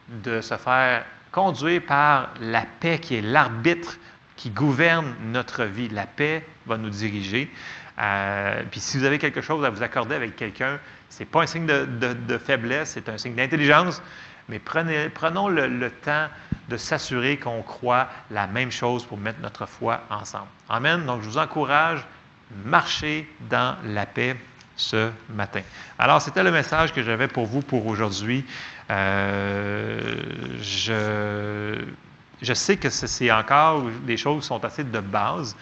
de se faire conduire par la paix qui est l'arbitre qui gouverne notre vie. La paix va nous diriger. Euh, puis si vous avez quelque chose à vous accorder avec quelqu'un, ce n'est pas un signe de, faiblesse, c'est un signe d'intelligence, mais prenons le, temps de s'assurer qu'on croit la même chose pour mettre notre foi ensemble. Amen. Donc je vous encourage, marchez dans la paix ce matin. Alors, c'était le message que j'avais pour vous pour aujourd'hui. Euh, je, je, sais que c'est encore des choses qui sont assez de base,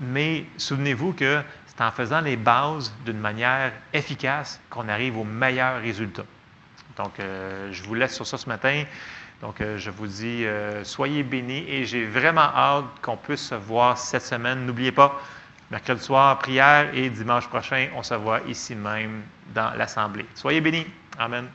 mais souvenez-vous que c'est en faisant les bases d'une manière efficace qu'on arrive aux meilleurs résultats. Donc, euh, je vous laisse sur ça ce matin. Donc, euh, je vous dis, soyez bénis et j'ai vraiment hâte qu'on puisse se voir cette semaine. N'oubliez pas, Mercredi soir, prière et dimanche prochain, on se voit ici même dans l'Assemblée. Soyez bénis. Amen.